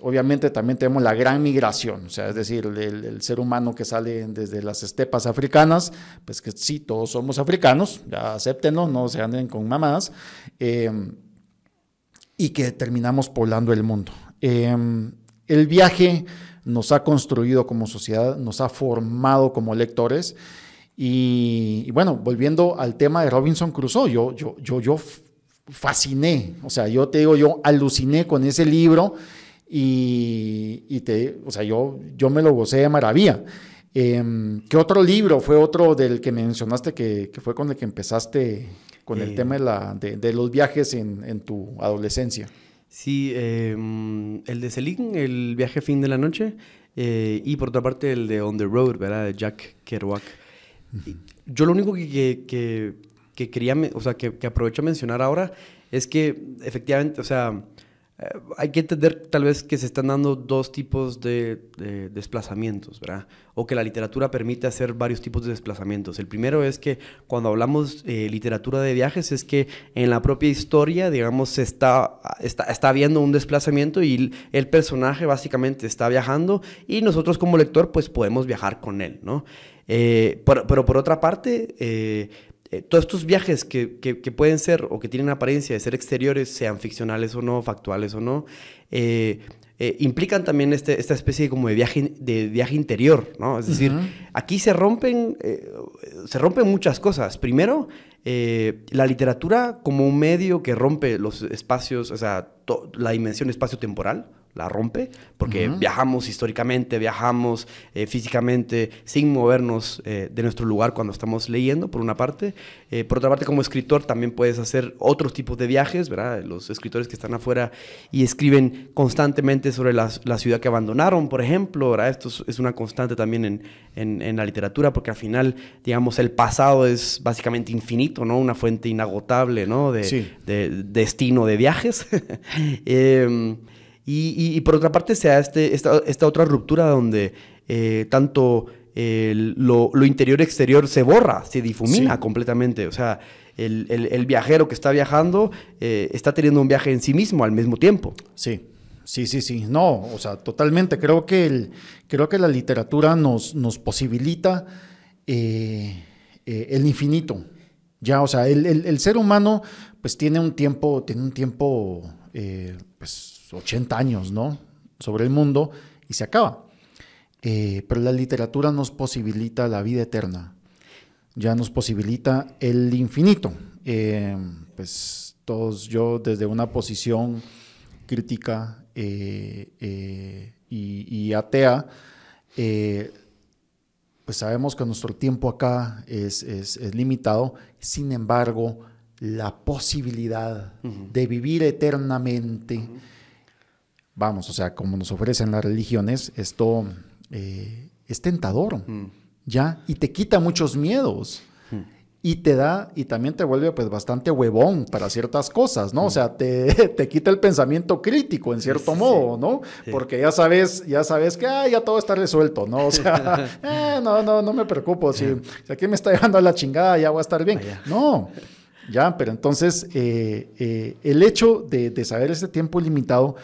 obviamente también tenemos la gran migración, o sea, es decir, el, ser humano que sale desde las estepas africanas, pues que sí, todos somos africanos, ya acéptenlo, no se anden con mamás, eh, y que terminamos poblando el mundo. Eh, el viaje nos ha construido como sociedad, nos ha formado como lectores. Y, bueno, volviendo al tema de Robinson Crusoe, yo, yo, yo, yo fasciné, o sea, yo te digo, yo aluciné con ese libro y, te, o sea, yo, yo me lo gocé de maravilla. Em, ¿Qué otro libro fue otro del que mencionaste que, fue con el que empezaste con el eh. tema de, la, de, los viajes en, en, tu adolescencia? Sí, em, el de Celine, el viaje fin de la noche, eh, y por otra parte el de On the Road, ¿verdad? De Jack Kerouac. Yo lo único que, que, que quería, o sea, que, que aprovecho a mencionar ahora es que efectivamente, o sea, eh, hay que entender tal vez que se están dando dos tipos de, desplazamientos, ¿verdad? O que la literatura permite hacer varios tipos de desplazamientos. El primero es que cuando hablamos eh, literatura de viajes es que en la propia historia, digamos, se está, está, está habiendo un desplazamiento y el personaje básicamente está viajando y nosotros como lector pues podemos viajar con él, ¿no? Eh, pero, por otra parte, eh, todos estos viajes que, que, pueden ser o que tienen apariencia de ser exteriores, sean ficcionales o no, factuales o no, eh, eh, implican también este, esta especie como de viaje, de viaje interior, ¿no? Es decir, aquí se rompen, se rompen muchas cosas. Primero, la literatura como un medio que rompe los espacios, o sea, la dimensión espacio-temporal, la rompe, porque viajamos históricamente, viajamos eh, físicamente sin movernos eh, de nuestro lugar cuando estamos leyendo, por una parte. Eh, por otra parte, como escritor también puedes hacer otros tipos de viajes, ¿verdad? Los escritores que están afuera y escriben constantemente sobre la, ciudad que abandonaron, por ejemplo, ¿verdad? Esto es una constante también en, en, la literatura, porque al final, digamos, el pasado es básicamente infinito, ¿no? Una fuente inagotable, ¿no? De, de destino de viajes. eh, y, por otra parte se da este, esta, esta otra ruptura donde eh, tanto lo, lo interior-exterior se borra, se difumina completamente. O sea, el, el, viajero que está viajando eh, está teniendo un viaje en sí mismo al mismo tiempo. Sí. Sí, sí, sí. No, o sea, totalmente. Creo que, el, creo que la literatura nos, nos posibilita eh, el infinito. Ya, o sea, el, el, ser humano pues tiene un tiempo, tiene un tiempo pues 80 años, ¿no? Sobre el mundo y se acaba. Eh, pero la literatura nos posibilita la vida eterna, ya nos posibilita el infinito. Eh, pues todos yo desde una posición crítica eh, y, atea, pues sabemos que nuestro tiempo acá es, limitado, sin embargo, la posibilidad de vivir eternamente, vamos, o sea, como nos ofrecen las religiones, esto eh, es tentador, mm. ¿ya? Y te quita muchos miedos. Mm. Y te da, y también te vuelve pues bastante huevón para ciertas cosas, ¿no? O mm. sea, te, te, quita el pensamiento crítico en cierto modo, ¿no? Porque ya sabes, ya sabes que ya todo está resuelto, ¿no? O sea, eh, no, no, no me preocupo, si, aquí me está llevando a la chingada ya voy a estar bien. No, ya, pero entonces eh, el hecho de, de saber ese tiempo limitado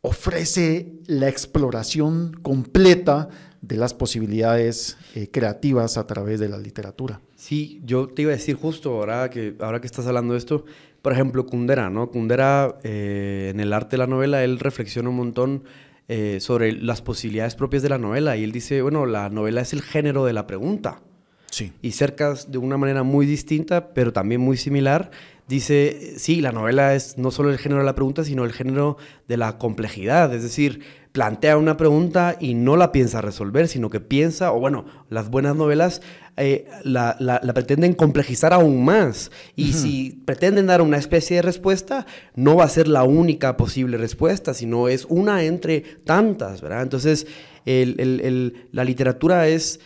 ofrece la exploración completa de las posibilidades eh, creativas a través de la literatura. Sí, yo te iba a decir justo ahora que, ahora que estás hablando de esto, por ejemplo, Kundera, ¿no? Kundera, eh, en el arte de la novela, él reflexiona un montón eh, sobre las posibilidades propias de la novela y él dice, bueno, la novela es el género de la pregunta. Sí. Y cerca de una manera muy distinta, pero también muy similar, dice, sí, la novela es no solo el género de la pregunta, sino el género de la complejidad, es decir, plantea una pregunta y no la piensa resolver, sino que piensa, o bueno, las buenas novelas eh, la, pretenden complejizar aún más. Y si pretenden dar una especie de respuesta, no va a ser la única posible respuesta, sino es una entre tantas, ¿verdad? Entonces, la literatura es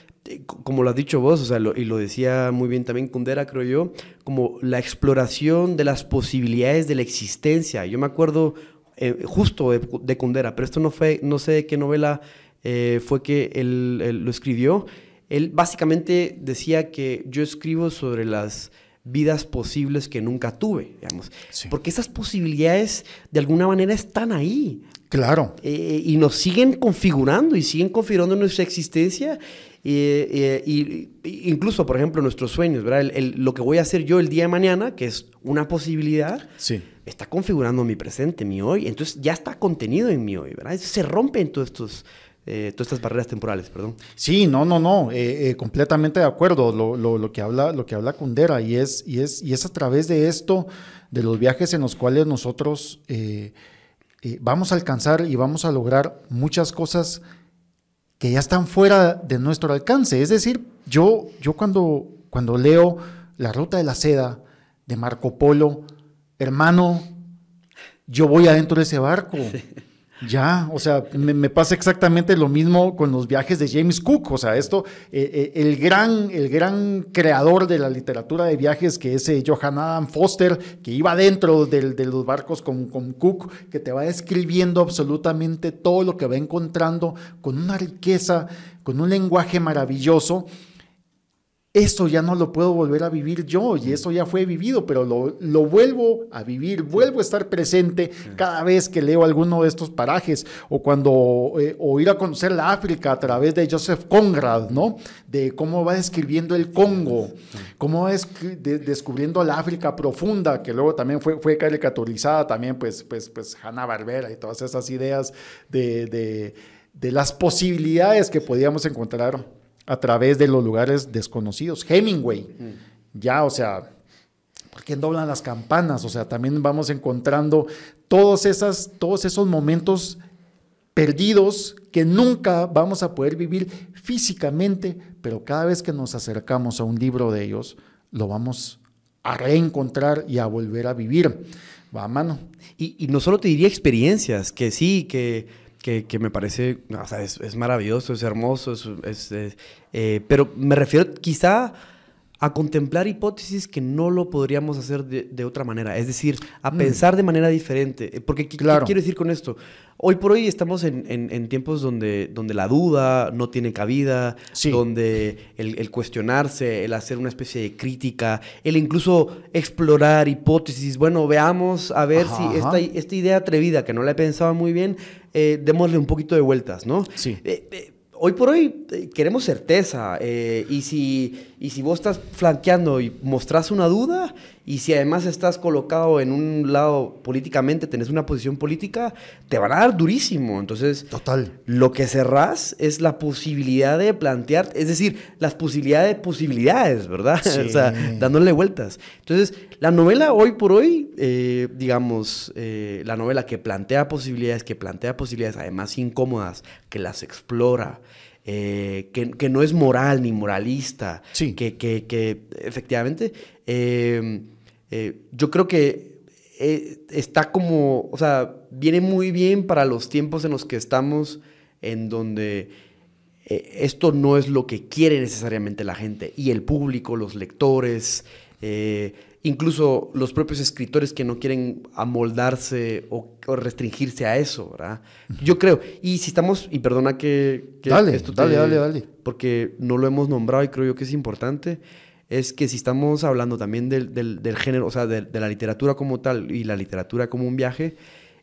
como lo has dicho vos, o sea, y lo decía muy bien también Kundera, creo yo, como la exploración de las posibilidades de la existencia. Yo me acuerdo eh, justo de, de, Kundera, pero esto no fue, no sé de qué novela eh, fue que él, lo escribió. Él básicamente decía que yo escribo sobre las vidas posibles que nunca tuve, digamos. Porque esas posibilidades de alguna manera están ahí. Claro. y nos siguen configurando y siguen configurando nuestra existencia y, incluso, por ejemplo, nuestros sueños, ¿verdad? lo que voy a hacer yo el día de mañana, que es una posibilidad, sí. está configurando mi presente, mi hoy. Entonces ya está contenido en mi hoy, ¿verdad? Se rompen todos estos, eh, todas estas barreras temporales, perdón. Sí, no, no, no, completamente de acuerdo. Lo, lo, lo, que habla, lo que habla Kundera y es, y es, y es a través de esto, de los viajes en los cuales nosotros vamos a alcanzar y vamos a lograr muchas cosas que ya están fuera de nuestro alcance. Es decir, yo, yo cuando, cuando leo La Ruta de la Seda de Marco Polo, hermano, yo voy adentro de ese barco. Ya, o sea, me, pasa exactamente lo mismo con los viajes de James Cook. O sea, esto, eh, eh, el, gran, el gran creador de la literatura de viajes, que es eh, Johann Adam Foster, que iba dentro de los barcos con, con, Cook, que te va describiendo absolutamente todo lo que va encontrando con una riqueza, con un lenguaje maravilloso. Eso ya no lo puedo volver a vivir yo y eso ya fue vivido, pero lo, lo vuelvo a vivir, vuelvo a estar presente cada vez que leo alguno de estos parajes o cuando eh, o ir a conocer la África a través de Joseph Conrad, ¿no? De cómo va describiendo el Congo, cómo va descubriendo la África profunda, que luego también fue, fue caricaturizada también, pues, pues, pues Hanna Barbera y todas esas ideas de, de, de las posibilidades que podíamos encontrar a través de los lugares desconocidos. Hemingway, ya, o sea, ¿por qué doblan las campanas? O sea, también vamos encontrando todos, esas, todos esos momentos perdidos que nunca vamos a poder vivir físicamente, pero cada vez que nos acercamos a un libro de ellos, lo vamos a reencontrar y a volver a vivir. Va a mano. Y, y no solo te diría experiencias, que sí, que que, me parece, o sea, es, maravilloso, es hermoso, es, eh, pero me refiero quizá a contemplar hipótesis que no lo podríamos hacer de, otra manera, es decir, a mm. pensar de manera diferente. Porque, ¿qué, quiero decir con esto? Hoy por hoy estamos en, tiempos donde, donde la duda no tiene cabida, donde el, cuestionarse, el hacer una especie de crítica, el incluso explorar hipótesis, bueno, veamos a ver si esta, esta idea atrevida que no la he pensado muy bien, eh, démosle un poquito de vueltas, ¿no? Sí. Eh, eh, hoy por hoy queremos certeza y, si, y si vos estás flanqueando y mostrás una duda, y si además estás colocado en un lado políticamente, tenés una posición política, te van a dar durísimo. Entonces, Total. lo que cerrás es la posibilidad de plantear, es decir, las posibilidades de posibilidades, ¿verdad? o sea, dándole vueltas. Entonces, la novela hoy por hoy, eh, digamos, eh, la novela que plantea posibilidades, que plantea posibilidades además incómodas, que las explora, eh, que, no es moral ni moralista, que, que, efectivamente, eh, eh, yo creo que está como, o sea, viene muy bien para los tiempos en los que estamos, en donde esto no es lo que quiere necesariamente la gente, y el público, los lectores, incluso los propios escritores que no quieren amoldarse o, restringirse a eso, ¿verdad? Yo creo, y si estamos, y perdona que... dale, esto dale, dale, dale. Porque no lo hemos nombrado y creo yo que es importante, es que si estamos hablando también del, del, género, o sea, de, la literatura como tal y la literatura como un viaje,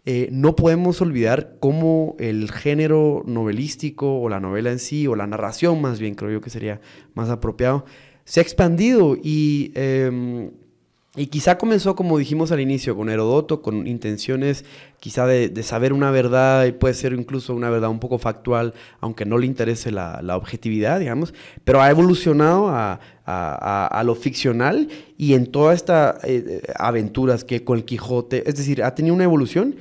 eh, no podemos olvidar cómo el género novelístico o la novela en sí, o la narración más bien, creo yo que sería más apropiado, se ha expandido y... Em, y quizá comenzó, como dijimos al inicio, con Herodoto, con intenciones quizá de, saber una verdad, y puede ser incluso una verdad un poco factual, aunque no le interese la, objetividad, digamos, pero ha evolucionado a, lo ficcional y en todas estas eh, aventuras que con el Quijote, es decir, ha tenido una evolución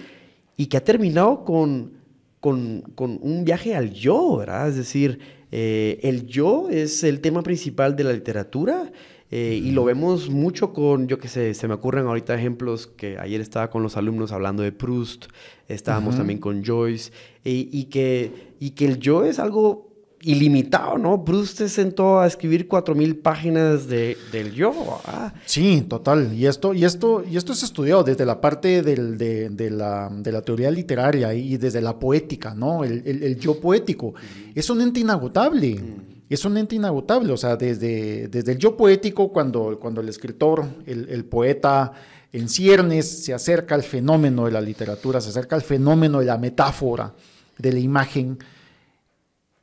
y que ha terminado con, con, un viaje al yo, ¿verdad? Es decir, eh, el yo es el tema principal de la literatura eh, y lo vemos mucho con, yo qué sé, se me ocurren ahorita ejemplos que ayer estaba con los alumnos hablando de Proust, estábamos también con Joyce, y, que, y que el yo es algo ilimitado, ¿no? Proust se sentó a escribir cuatro mil páginas de, del yo. Ah. Sí, total. Y esto, y, esto, y esto es estudiado desde la parte del, de, de, la, de, la, teoría literaria y desde la poética, ¿no? El, el, yo poético. Es un ente inagotable es un ente inagotable, o sea, desde, desde el yo poético, cuando, cuando el escritor, el, poeta en ciernes se acerca al fenómeno de la literatura, se acerca al fenómeno de la metáfora, de la imagen,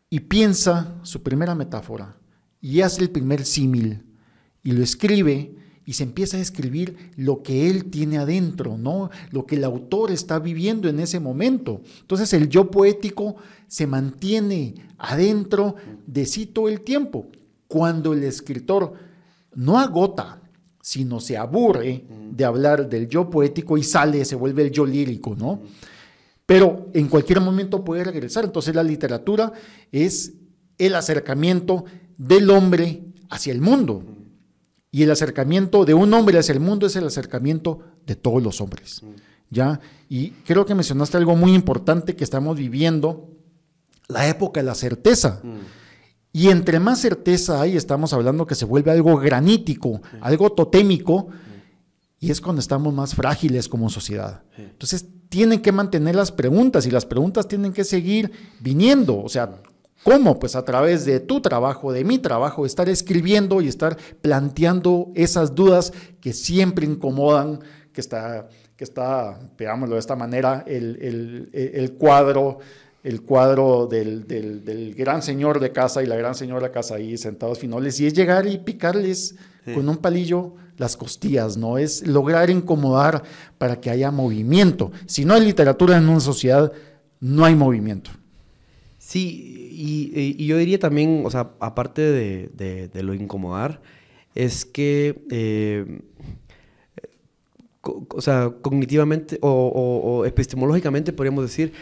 y piensa su primera metáfora, y hace el primer símil, y lo escribe, y se empieza a escribir lo que él tiene adentro, ¿no? Lo que el autor está viviendo en ese momento. Entonces el yo poético se mantiene adentro de sí todo el tiempo. Cuando el escritor no agota, sino se aburre de hablar del yo poético y sale, se vuelve el yo lírico, ¿no? Pero en cualquier momento puede regresar. Entonces la literatura es el acercamiento del hombre hacia el mundo. Y el acercamiento de un hombre hacia el mundo es el acercamiento de todos los hombres. ¿Ya? Y creo que mencionaste algo muy importante que estamos viviendo, la época de la certeza. Y entre más certeza hay, estamos hablando que se vuelve algo granítico, algo totémico, y es cuando estamos más frágiles como sociedad. Entonces, tienen que mantener las preguntas y las preguntas tienen que seguir viniendo. O sea, ¿Cómo? Pues a través de tu trabajo, de mi trabajo, estar escribiendo y estar planteando esas dudas que siempre incomodan, que está, que está veámoslo de esta manera, el, el, cuadro, el cuadro del, del, gran señor de casa y la gran señora de casa ahí sentados finoles, y es llegar y picarles con un palillo las costillas, ¿no? Es lograr incomodar para que haya movimiento. Si no hay literatura en una sociedad, no hay movimiento. Sí, y, yo diría también, o sea, aparte de, lo incomodar, es que, eh, o sea, cognitivamente o, epistemológicamente podríamos decir,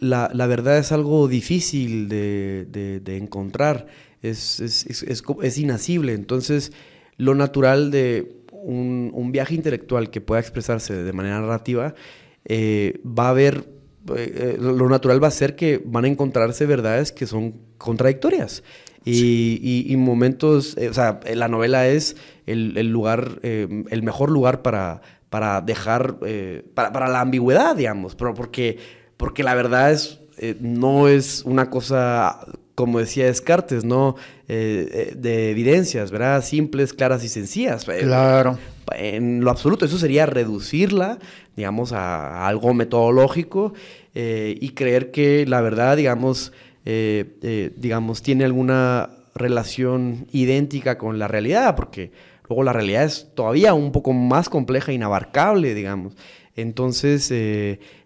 la, verdad es algo difícil de, encontrar, es, es, es, inasible. Entonces, lo natural de un, viaje intelectual que pueda expresarse de manera narrativa, eh, va a haber eh, eh, lo natural va a ser que van a encontrarse verdades que son contradictorias. Y, momentos, eh, o sea, la novela es el, lugar, el mejor lugar para, para dejar, para, la ambigüedad, digamos, pero porque, porque la verdad es, no es una cosa, como decía Descartes, ¿no? de evidencias, ¿verdad? Simples, claras y sencillas. Claro. En lo absoluto, eso sería reducirla, digamos, a algo metodológico eh, y creer que la verdad, digamos, eh, eh, digamos, tiene alguna relación idéntica con la realidad, porque luego la realidad es todavía un poco más compleja e inabarcable, digamos. Entonces,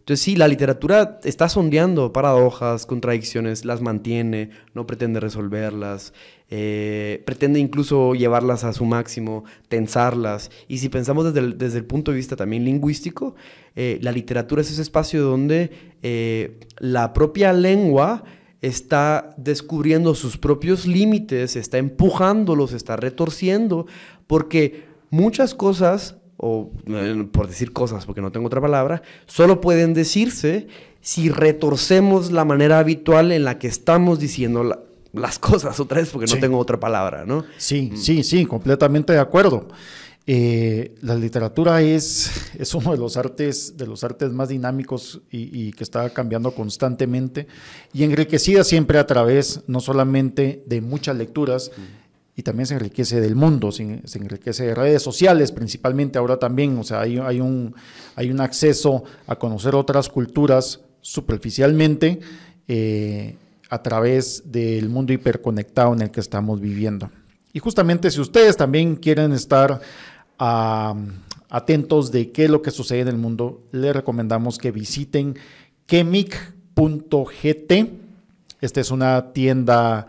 entonces sí, la literatura está sondeando paradojas, contradicciones, las mantiene, no pretende resolverlas, eh, pretende incluso llevarlas a su máximo, tensarlas. Y si pensamos desde el, desde el punto de vista también lingüístico, eh, la literatura es ese espacio donde eh, la propia lengua está descubriendo sus propios límites, está empujándolos, está retorciendo, porque muchas cosas, o por decir cosas, porque no tengo otra palabra, solo pueden decirse si retorcemos la manera habitual en la que estamos diciendo las cosas otra vez porque no tengo otra palabra, ¿no? Sí, mm. sí, sí, completamente de acuerdo. Eh, la literatura es, es uno de los artes, de los artes más dinámicos y, que está cambiando constantemente y enriquecida siempre a través no solamente de muchas lecturas, mm. Y también se enriquece del mundo, se, enriquece de redes sociales principalmente ahora también, o sea, hay, un, hay un acceso a conocer otras culturas superficialmente. Eh, a través del mundo hiperconectado en el que estamos viviendo. Y justamente si ustedes también quieren estar atentos de qué es lo que sucede en el mundo, les recomendamos que visiten kemic.gt. Esta es una tienda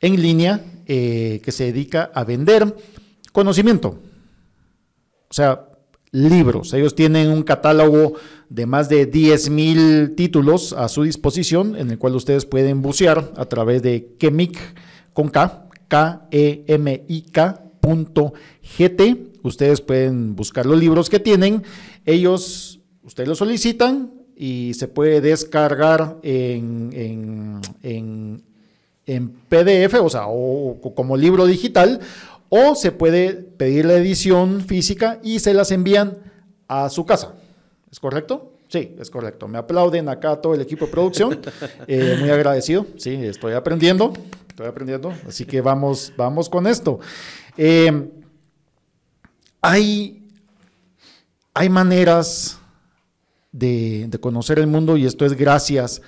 en línea eh, que se dedica a vender conocimiento. O sea, libros. Ellos tienen un catálogo de más de 10.000 títulos a su disposición, en el cual ustedes pueden bucear a través de Kemic con K, K-E-M-I-K GT. Ustedes pueden buscar los libros que tienen. Ellos, ustedes los solicitan y se puede descargar en, en, en, PDF, o sea, o como libro digital, o se puede pedir la edición física y se las envían a su casa. ¿Es correcto? Sí, es correcto. Me aplauden acá todo el equipo de producción. Eh, muy agradecido. Sí, estoy aprendiendo. Estoy aprendiendo. Así que vamos, vamos con esto. Eh, hay, hay maneras de, de, conocer el mundo y esto es gracias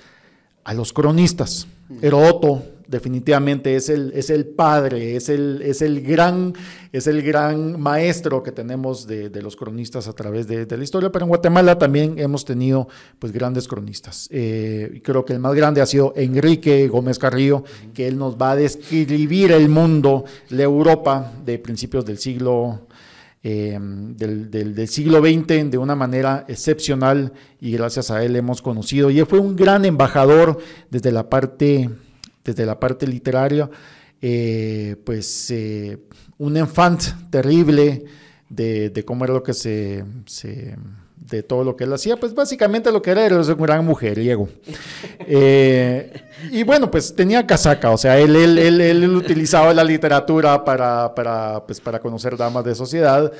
a los cronistas. Herodoto definitivamente es el, es el padre, es el, es el, gran, es el gran maestro que tenemos de, los cronistas a través de, la historia, pero en Guatemala también hemos tenido pues grandes cronistas. Eh, creo que el más grande ha sido Enrique Gómez Carrillo, que él nos va a describir el mundo, la Europa de principios del siglo eh, del, del, siglo XX de una manera excepcional y gracias a él hemos conocido. Y él fue un gran embajador desde la parte, desde la parte literaria, eh, pues eh, un enfant terrible de, cómo era lo que se, se de todo lo que él hacía, pues básicamente lo que era era un gran mujeriego. Eh, y bueno, pues tenía casaca, o sea, él, él, él, él utilizaba la literatura para, para, pues, para conocer damas de sociedad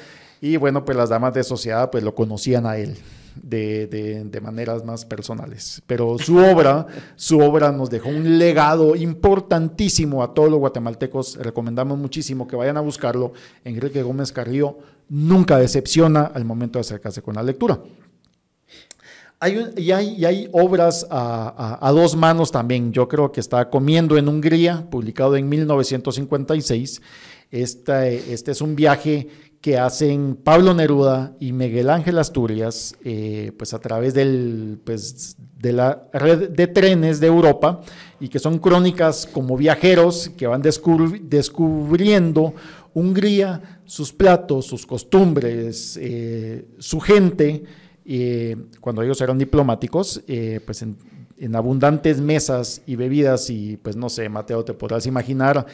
y bueno, pues las damas de sociedad pues lo conocían a él. De, de, maneras más personales. Pero su obra, su obra nos dejó un legado importantísimo a todos los guatemaltecos. Recomendamos muchísimo que vayan a buscarlo. Enrique Gómez Carrillo nunca decepciona al momento de acercarse con la lectura. Hay y, hay, hay, obras a, dos manos también. Yo creo que está Comiendo en Hungría, publicado en 1956. Este, este es un viaje que hacen Pablo Neruda y Miguel Ángel Asturias, eh, pues a través del, pues, de la red de trenes de Europa, y que son crónicas como viajeros que van descubriendo Hungría, sus platos, sus costumbres, eh, su gente, eh, cuando ellos eran diplomáticos, pues en, abundantes mesas y bebidas y pues no sé, Mateo, te podrás imaginar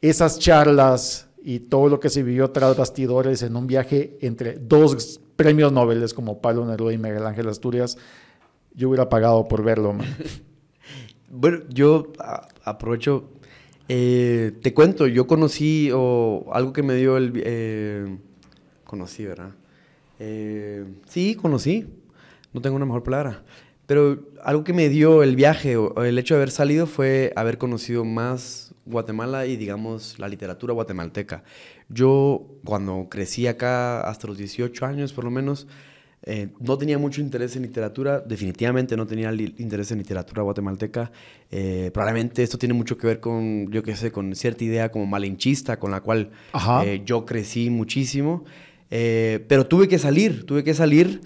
esas charlas y todo lo que se vivió tras bastidores en un viaje entre dos premios Nobel como Pablo Neruda y Miguel Ángel Asturias, yo hubiera pagado por verlo. bueno, yo aprovecho eh, te cuento, yo conocí, o algo que me dio el... Eh, conocí, ¿verdad? Eh, sí, conocí. No tengo una mejor palabra. Pero algo que me dio el viaje o el hecho de haber salido fue haber conocido más Guatemala y, digamos, la literatura guatemalteca. Yo, cuando crecí acá, hasta los 18 años por lo menos, eh, no tenía mucho interés en literatura, definitivamente no tenía interés en literatura guatemalteca. Eh, probablemente esto tiene mucho que ver con, yo qué sé, con cierta idea como malinchista con la cual eh, yo crecí muchísimo. Pero tuve que salir, tuve que salir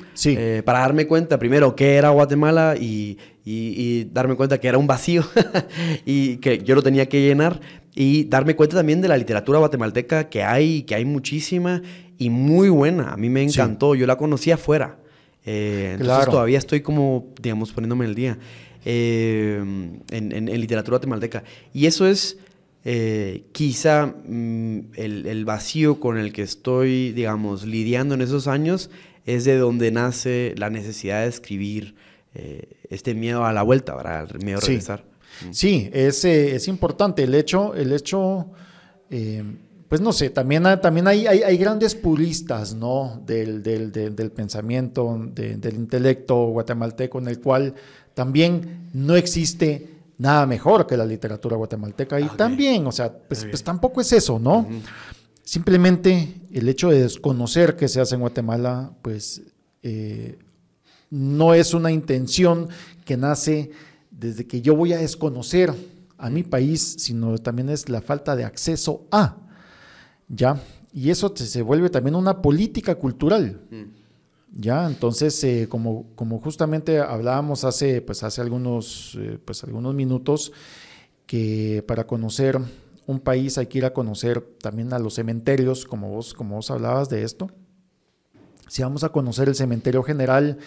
para darme cuenta primero qué era Guatemala y, y darme cuenta que era un vacío y que yo lo tenía que llenar y darme cuenta también de la literatura guatemalteca que hay, que hay muchísima y muy buena. A mí me encantó. Yo la conocí afuera. Eh, entonces todavía estoy como, digamos, poniéndome el día eh, en, literatura guatemalteca. Y eso es eh, quizá mm, el, vacío con el que estoy, digamos, lidiando en esos años, es de donde nace la necesidad de escribir este miedo a la vuelta, ¿verdad? El miedo a regresar. Sí, es, es importante. El hecho, el hecho pues no sé, también, también hay, hay, grandes puristas, ¿no? Del, del, pensamiento, del intelecto guatemalteco, en el cual también no existe nada mejor que la literatura guatemalteca. Y también, o sea, pues, pues, tampoco es eso, ¿no? Simplemente el hecho de desconocer que se hace en Guatemala, pues eh, no es una intención que nace desde que yo voy a desconocer a mi país, sino también es la falta de acceso a. ¿ya? Y eso se vuelve también una política cultural. ¿Ya? Entonces, eh, como, como justamente hablábamos hace, pues hace algunos, eh, pues algunos minutos, que para conocer un país hay que ir a conocer también a los cementerios, como vos, como vos hablabas de esto. Si vamos a conocer el cementerio general,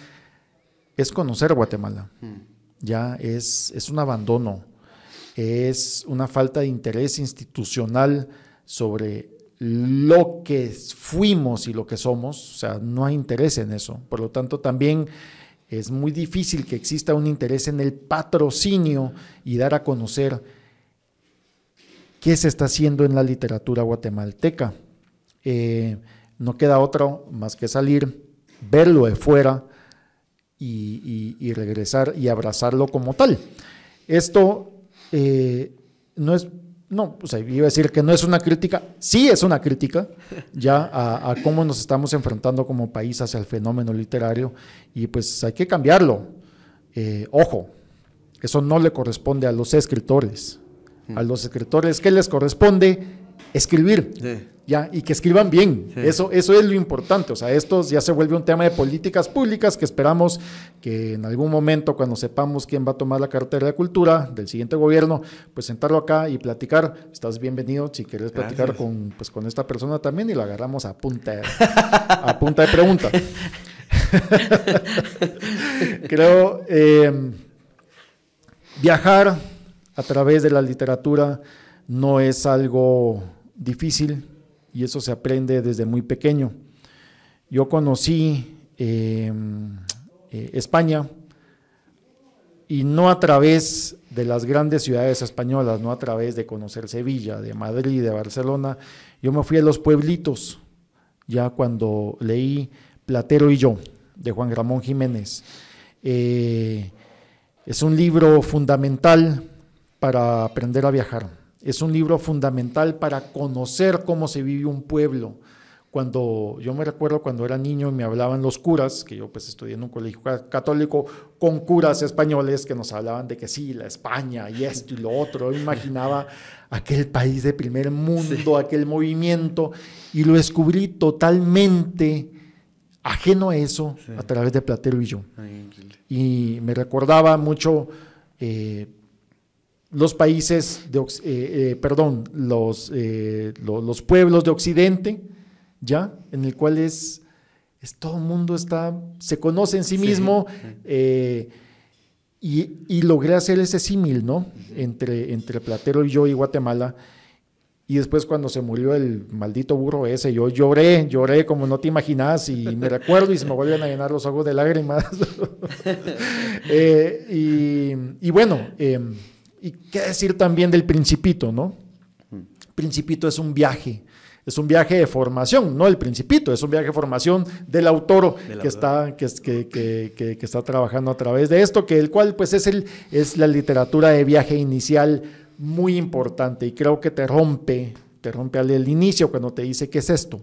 es conocer Guatemala. Mm. Ya es, es un abandono, es una falta de interés institucional sobre lo que fuimos y lo que somos, o sea, no hay interés en eso. Por lo tanto, también es muy difícil que exista un interés en el patrocinio y dar a conocer qué se está haciendo en la literatura guatemalteca. Eh, no queda otro más que salir, verlo de fuera y, regresar y abrazarlo como tal. Esto eh, no es no, o iba a decir que no es una crítica, sí es una crítica ya a, cómo nos estamos enfrentando como país hacia el fenómeno literario y pues hay que cambiarlo. Eh, ojo, eso no le corresponde a los escritores, A los escritores, ¿qué les corresponde? Escribir. Sí. Ya, y que escriban bien. Sí. Eso, eso es lo importante. O sea, esto ya se vuelve un tema de políticas públicas que esperamos que en algún momento, cuando sepamos quién va a tomar la cartera de cultura del siguiente gobierno, pues sentarlo acá y platicar. Estás bienvenido si quieres platicar con, pues, con esta persona también y la agarramos a punta de, a punta de pregunta. Creo eh, viajar a través de la literatura no es algo difícil y eso se aprende desde muy pequeño. Yo conocí eh, eh, España y no a través de las grandes ciudades españolas, no a través de conocer Sevilla, de Madrid, de Barcelona. Yo me fui a los pueblitos ya cuando leí Platero y yo, de Juan Ramón Jiménez. Eh, es un libro fundamental para aprender a viajar. Es un libro fundamental para conocer cómo se vive un pueblo. Cuando yo me recuerdo cuando era niño y me hablaban los curas, que yo pues estudié en un colegio ca- católico con curas españoles que nos hablaban de que sí, la España y esto y lo otro. Yo imaginaba aquel país de primer mundo, aquel movimiento, y lo descubrí totalmente ajeno a eso Sí. a través de Platero y yo Ay, y me recordaba mucho eh, los países de, eh, eh, perdón, los, eh, lo- los pueblos de Occidente, ya, en el cual es, es todo el mundo está, se conoce en sí, mismo sí. eh, y, y logré hacer ese símil, ¿no? Entre, entre Platero y yo y Guatemala. Y después cuando se murió el maldito burro ese, yo lloré, lloré como no te imaginas y me recuerdo y se me vuelven a llenar los ojos de lágrimas. Eh, y, y bueno, eh, y qué decir también del principito, ¿no? Principito es un viaje, es un viaje de formación, no el principito, es un viaje de formación del autor que está, que, que, que- que- que está trabajando a través de esto, que el cual pues es, el, es la literatura de viaje inicial muy importante y creo que te rompe, te rompe al el inicio cuando te dice qué es esto,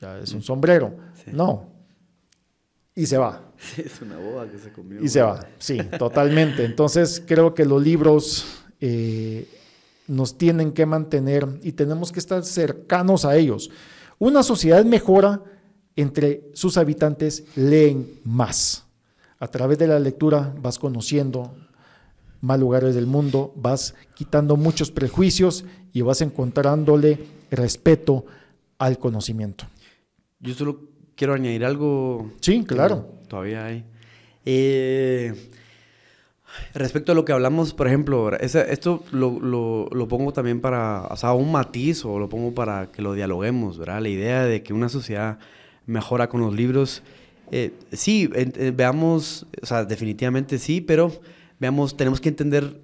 ya es un sombrero, Sí. no, y se va. Sí, es una que se comió. Y se va, sí, totalmente. Entonces creo que los libros eh, nos tienen que mantener y tenemos que estar cercanos a ellos. Una sociedad mejora entre sus habitantes leen más. A través de la lectura vas conociendo más lugares del mundo, vas quitando muchos prejuicios y vas encontrándole respeto al conocimiento. Yo solo quiero añadir algo. Sí, claro. Todavía hay. Eh, respecto a lo que hablamos, por ejemplo, ese- esto lo, lo- lo pongo también para, o sea, un matiz o lo pongo para que lo dialoguemos, ¿verdad? La idea de que una sociedad mejora con los libros. eh, sí, eh, veamos, o sea, definitivamente sí, pero veamos, tenemos que entender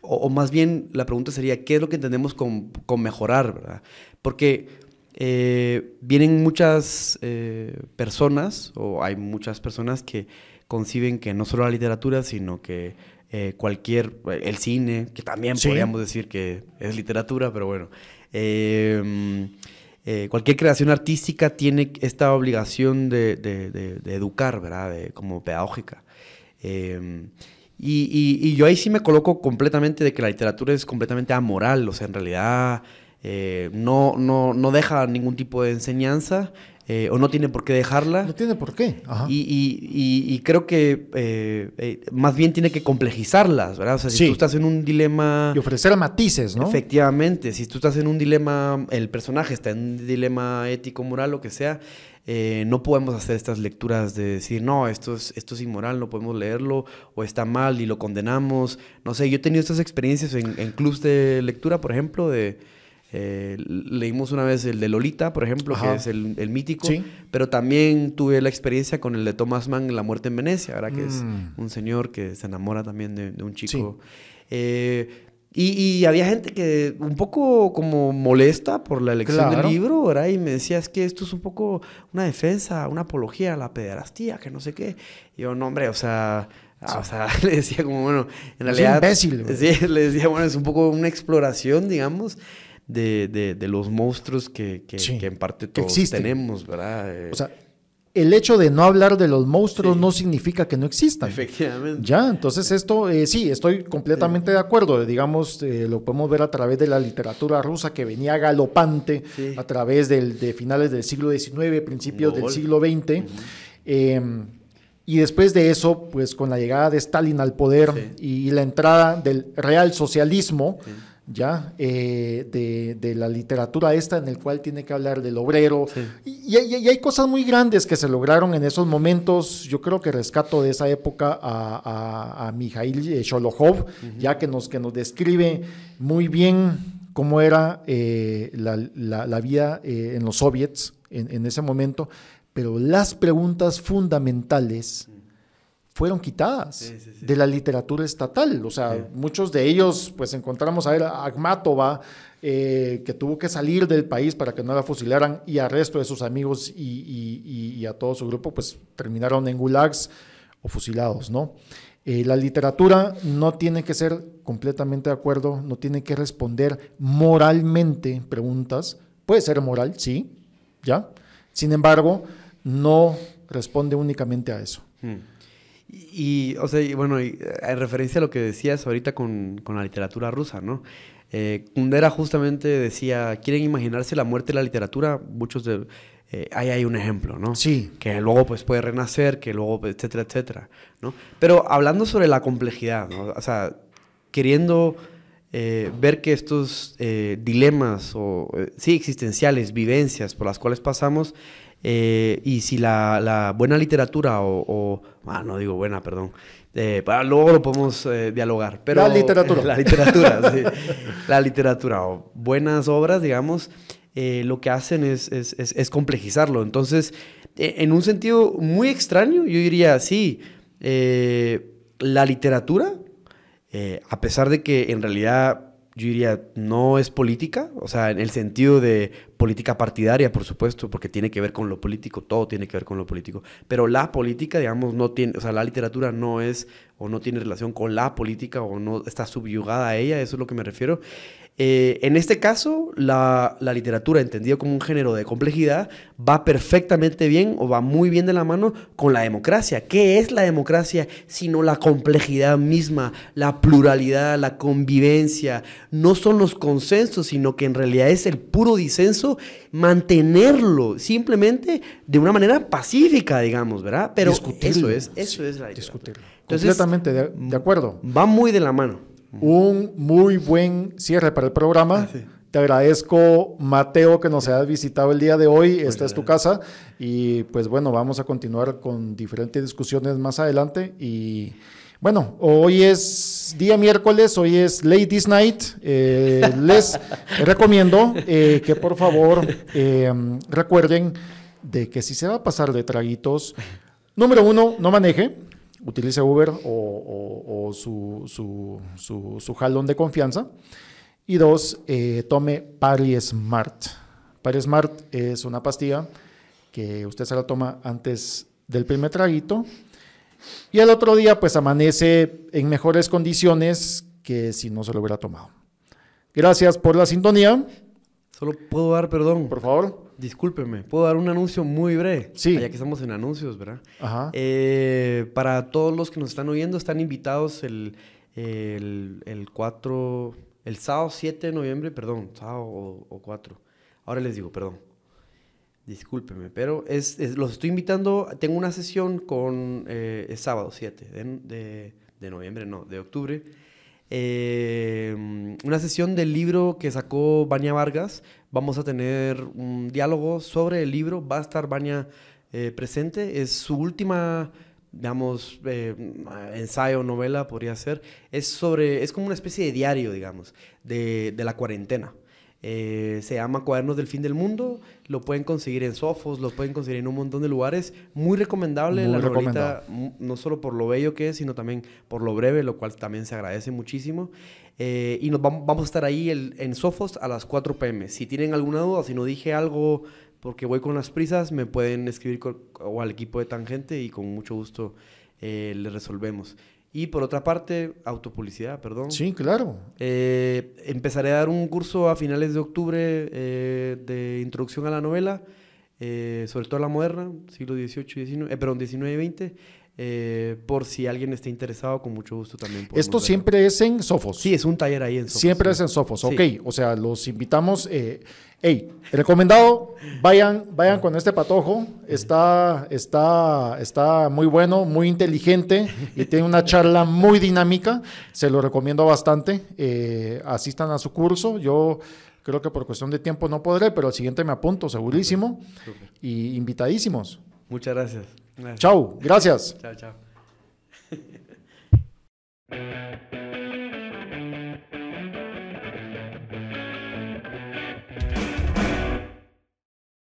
o, o más bien la pregunta sería, ¿qué es lo que entendemos con, con mejorar? ¿verdad? Porque eh, vienen muchas eh, personas, o hay muchas personas que conciben que no solo la literatura, sino que eh, cualquier, el cine, que también Sí. podríamos decir que es literatura, pero bueno, eh, cualquier creación artística tiene esta obligación de, de- de- de educar, ¿verdad? De- como pedagógica. Y, y- y yo ahí sí me coloco completamente de que la literatura es completamente amoral, o sea, en realidad eh, no, no, no deja ningún tipo de enseñanza eh, o no tiene por qué dejarla. No tiene por qué. Ajá. Y, y- y- y creo que eh, eh, más bien tiene que complejizarlas, ¿verdad? O sea, si Sí. tú estás en un dilema... Y ofrecer matices, ¿no? Efectivamente, si tú estás en un dilema, el personaje está en un dilema ético, moral, lo que sea, eh, no podemos hacer estas lecturas de decir, no, esto es, esto es inmoral, no podemos leerlo, o está mal y lo condenamos. No sé, yo he tenido estas experiencias en, en clubs de lectura, por ejemplo, de... eh, leímos una vez el de Lolita, por ejemplo, Ajá. que es el, el mítico, Sí. pero también tuve la experiencia con el de Thomas Mann, La muerte en Venecia, ¿verdad? Que es Mm. un señor que se enamora también de, de un chico. Eh, y, y había gente que un poco como molesta por la elección Claro. del libro, ¿verdad? Y me decía, es que esto es un poco una defensa, una apología a la pederastía, que no sé qué. Y yo, no, hombre, o sea... ah, O sea, le decía como, bueno, en Es realidad... imbécil, güey. Sí, le decía, bueno, es un poco una exploración, digamos, de, de- de los monstruos que, que- Sí, que en parte todos tenemos, ¿verdad? Eh, O sea, el hecho de no hablar de los monstruos no significa que no existan. Efectivamente. Ya, entonces esto, eh, sí, estoy completamente de acuerdo. Digamos, eh, lo podemos ver a través de la literatura rusa que venía galopante a través del, de finales del siglo XIX, principios del siglo XX. Em, y después de eso, pues con la llegada de Stalin al poder y, la entrada del real socialismo, ya eh, de, la literatura esta en el cual tiene que hablar del obrero. Y, hay cosas muy grandes que se lograron en esos momentos. Yo creo que rescato de esa época a, a, Mikhail Sholokhov ya que nos, que nos describe muy bien cómo era eh, la, vida eh, en los soviets en, ese momento. Pero las preguntas fundamentales fueron quitadas de la literatura estatal. O sea, muchos de ellos, pues encontramos a, él, a Akhmatova, eh, que tuvo que salir del país para que no la fusilaran, y al resto de sus amigos y, a todo su grupo, pues terminaron en gulags o fusilados, ¿no? Eh, la literatura no tiene que ser completamente de acuerdo, no tiene que responder moralmente preguntas. Puede ser moral, sí, ¿ya? Sin embargo, no responde únicamente a eso. Hmm. Y, o sea, bueno, en referencia a lo que decías ahorita con, con la literatura rusa, ¿no? Eh, Kundera justamente decía, ¿quieren imaginarse la muerte de la literatura? Muchos de... Eh, ahí hay un ejemplo, ¿no? Sí. Que luego pues puede renacer, que luego, etcétera, etcétera, ¿no? Pero hablando sobre la complejidad, ¿no? O sea, queriendo eh, ver que estos eh, dilemas o, sí, existenciales, vivencias por las cuales pasamos, eh, y si la, buena literatura o, ah, no digo buena, perdón, eh, para, luego lo podemos eh, dialogar. Pero, la literatura. La literatura, sí. La literatura o buenas obras, digamos, lo que hacen es, es, complejizarlo. Entonces, en un sentido muy extraño, yo diría, sí, la literatura, a pesar de que en realidad yo diría, no es política, o sea, en el sentido de política partidaria, por supuesto, porque tiene que ver con lo político, todo tiene que ver con lo político, pero la política, digamos, no tiene, o sea, la literatura no es o no tiene relación con la política o no está subyugada a ella, eso es lo que me refiero. Eh, en este caso, la, literatura, entendida como un género de complejidad, va perfectamente bien o va muy bien de la mano con la democracia. ¿Qué es la democracia sino la complejidad misma, la pluralidad, la convivencia? No son los consensos, sino que en realidad es el puro disenso, mantenerlo simplemente de una manera pacífica, digamos, ¿verdad? Pero eso es, eso es la Discutirlo. Completamente de acuerdo. Va muy de la mano un muy buen cierre para el programa. Ah, Te agradezco, Mateo, que nos hayas visitado el día de hoy. Esta es tu casa. Y pues bueno, vamos a continuar con diferentes discusiones más adelante. Y bueno, hoy es día miércoles, hoy es Ladies Night. Eh, les recomiendo eh, que por favor eh, recuerden de que si se va a pasar de traguitos, número uno, no maneje utilice Uber o, su, su, jalón de confianza. Y dos, eh, tome Pari Smart. Pari Smart es una pastilla que usted se la toma antes del primer traguito y al otro día pues amanece en mejores condiciones que si no se lo hubiera tomado. Gracias por la sintonía. Solo puedo dar perdón. Por favor. Discúlpeme, puedo dar un anuncio muy breve. Sí. Ya que estamos en anuncios, ¿verdad? Ajá. Eh, para todos los que nos están oyendo, están invitados el, el, 4, el sábado 7 de noviembre, perdón, sábado o, 4. Ahora les digo, perdón. Discúlpeme, pero es, los estoy invitando. Tengo una sesión con eh, el sábado 7 de, de noviembre, no, de octubre eh, una sesión del libro que sacó Baña Vargas. Vamos a tener un diálogo sobre el libro. Va a estar Baña eh, presente. Es su última, digamos, eh, ensayo, novela, podría ser. Es sobre, es como una especie de diario, digamos, de la cuarentena. Eh, se llama Cuadernos del Fin del Mundo. Lo pueden conseguir en Sofos, lo pueden conseguir en un montón de lugares. Muy recomendable la novelita, no solo por lo bello que es, sino también por lo breve, lo cual también se agradece muchísimo. Eh, y nos vamos, vamos, a estar ahí en Sofos a las 4 pm. Si tienen alguna duda, si no dije algo porque voy con las prisas, me pueden escribir o al equipo de Tangente y con mucho gusto eh, le resolvemos. Y por otra parte, autopublicidad, perdón. Sí, claro. Eh, empezaré a dar un curso a finales de octubre eh, de introducción a la novela. eh, sobre todo la moderna, siglo XVIII, XIX, eh, perdón, XIX y XX. Por si alguien está interesado, con mucho gusto también. Esto siempre es en Sofos. Sí, es un taller ahí en Sofos. Siempre es en Sofos, ok. O sea, los invitamos. Hey, recomendado, vayan, vayan con este patojo. Está, está, está muy bueno, muy inteligente y tiene una charla muy dinámica. Se lo recomiendo bastante. Eh, asistan a su curso. Yo creo que por cuestión de tiempo no podré, pero al siguiente me apunto, segurísimo. Y invitadísimos. Muchas gracias. Chao, gracias. Chao, chao.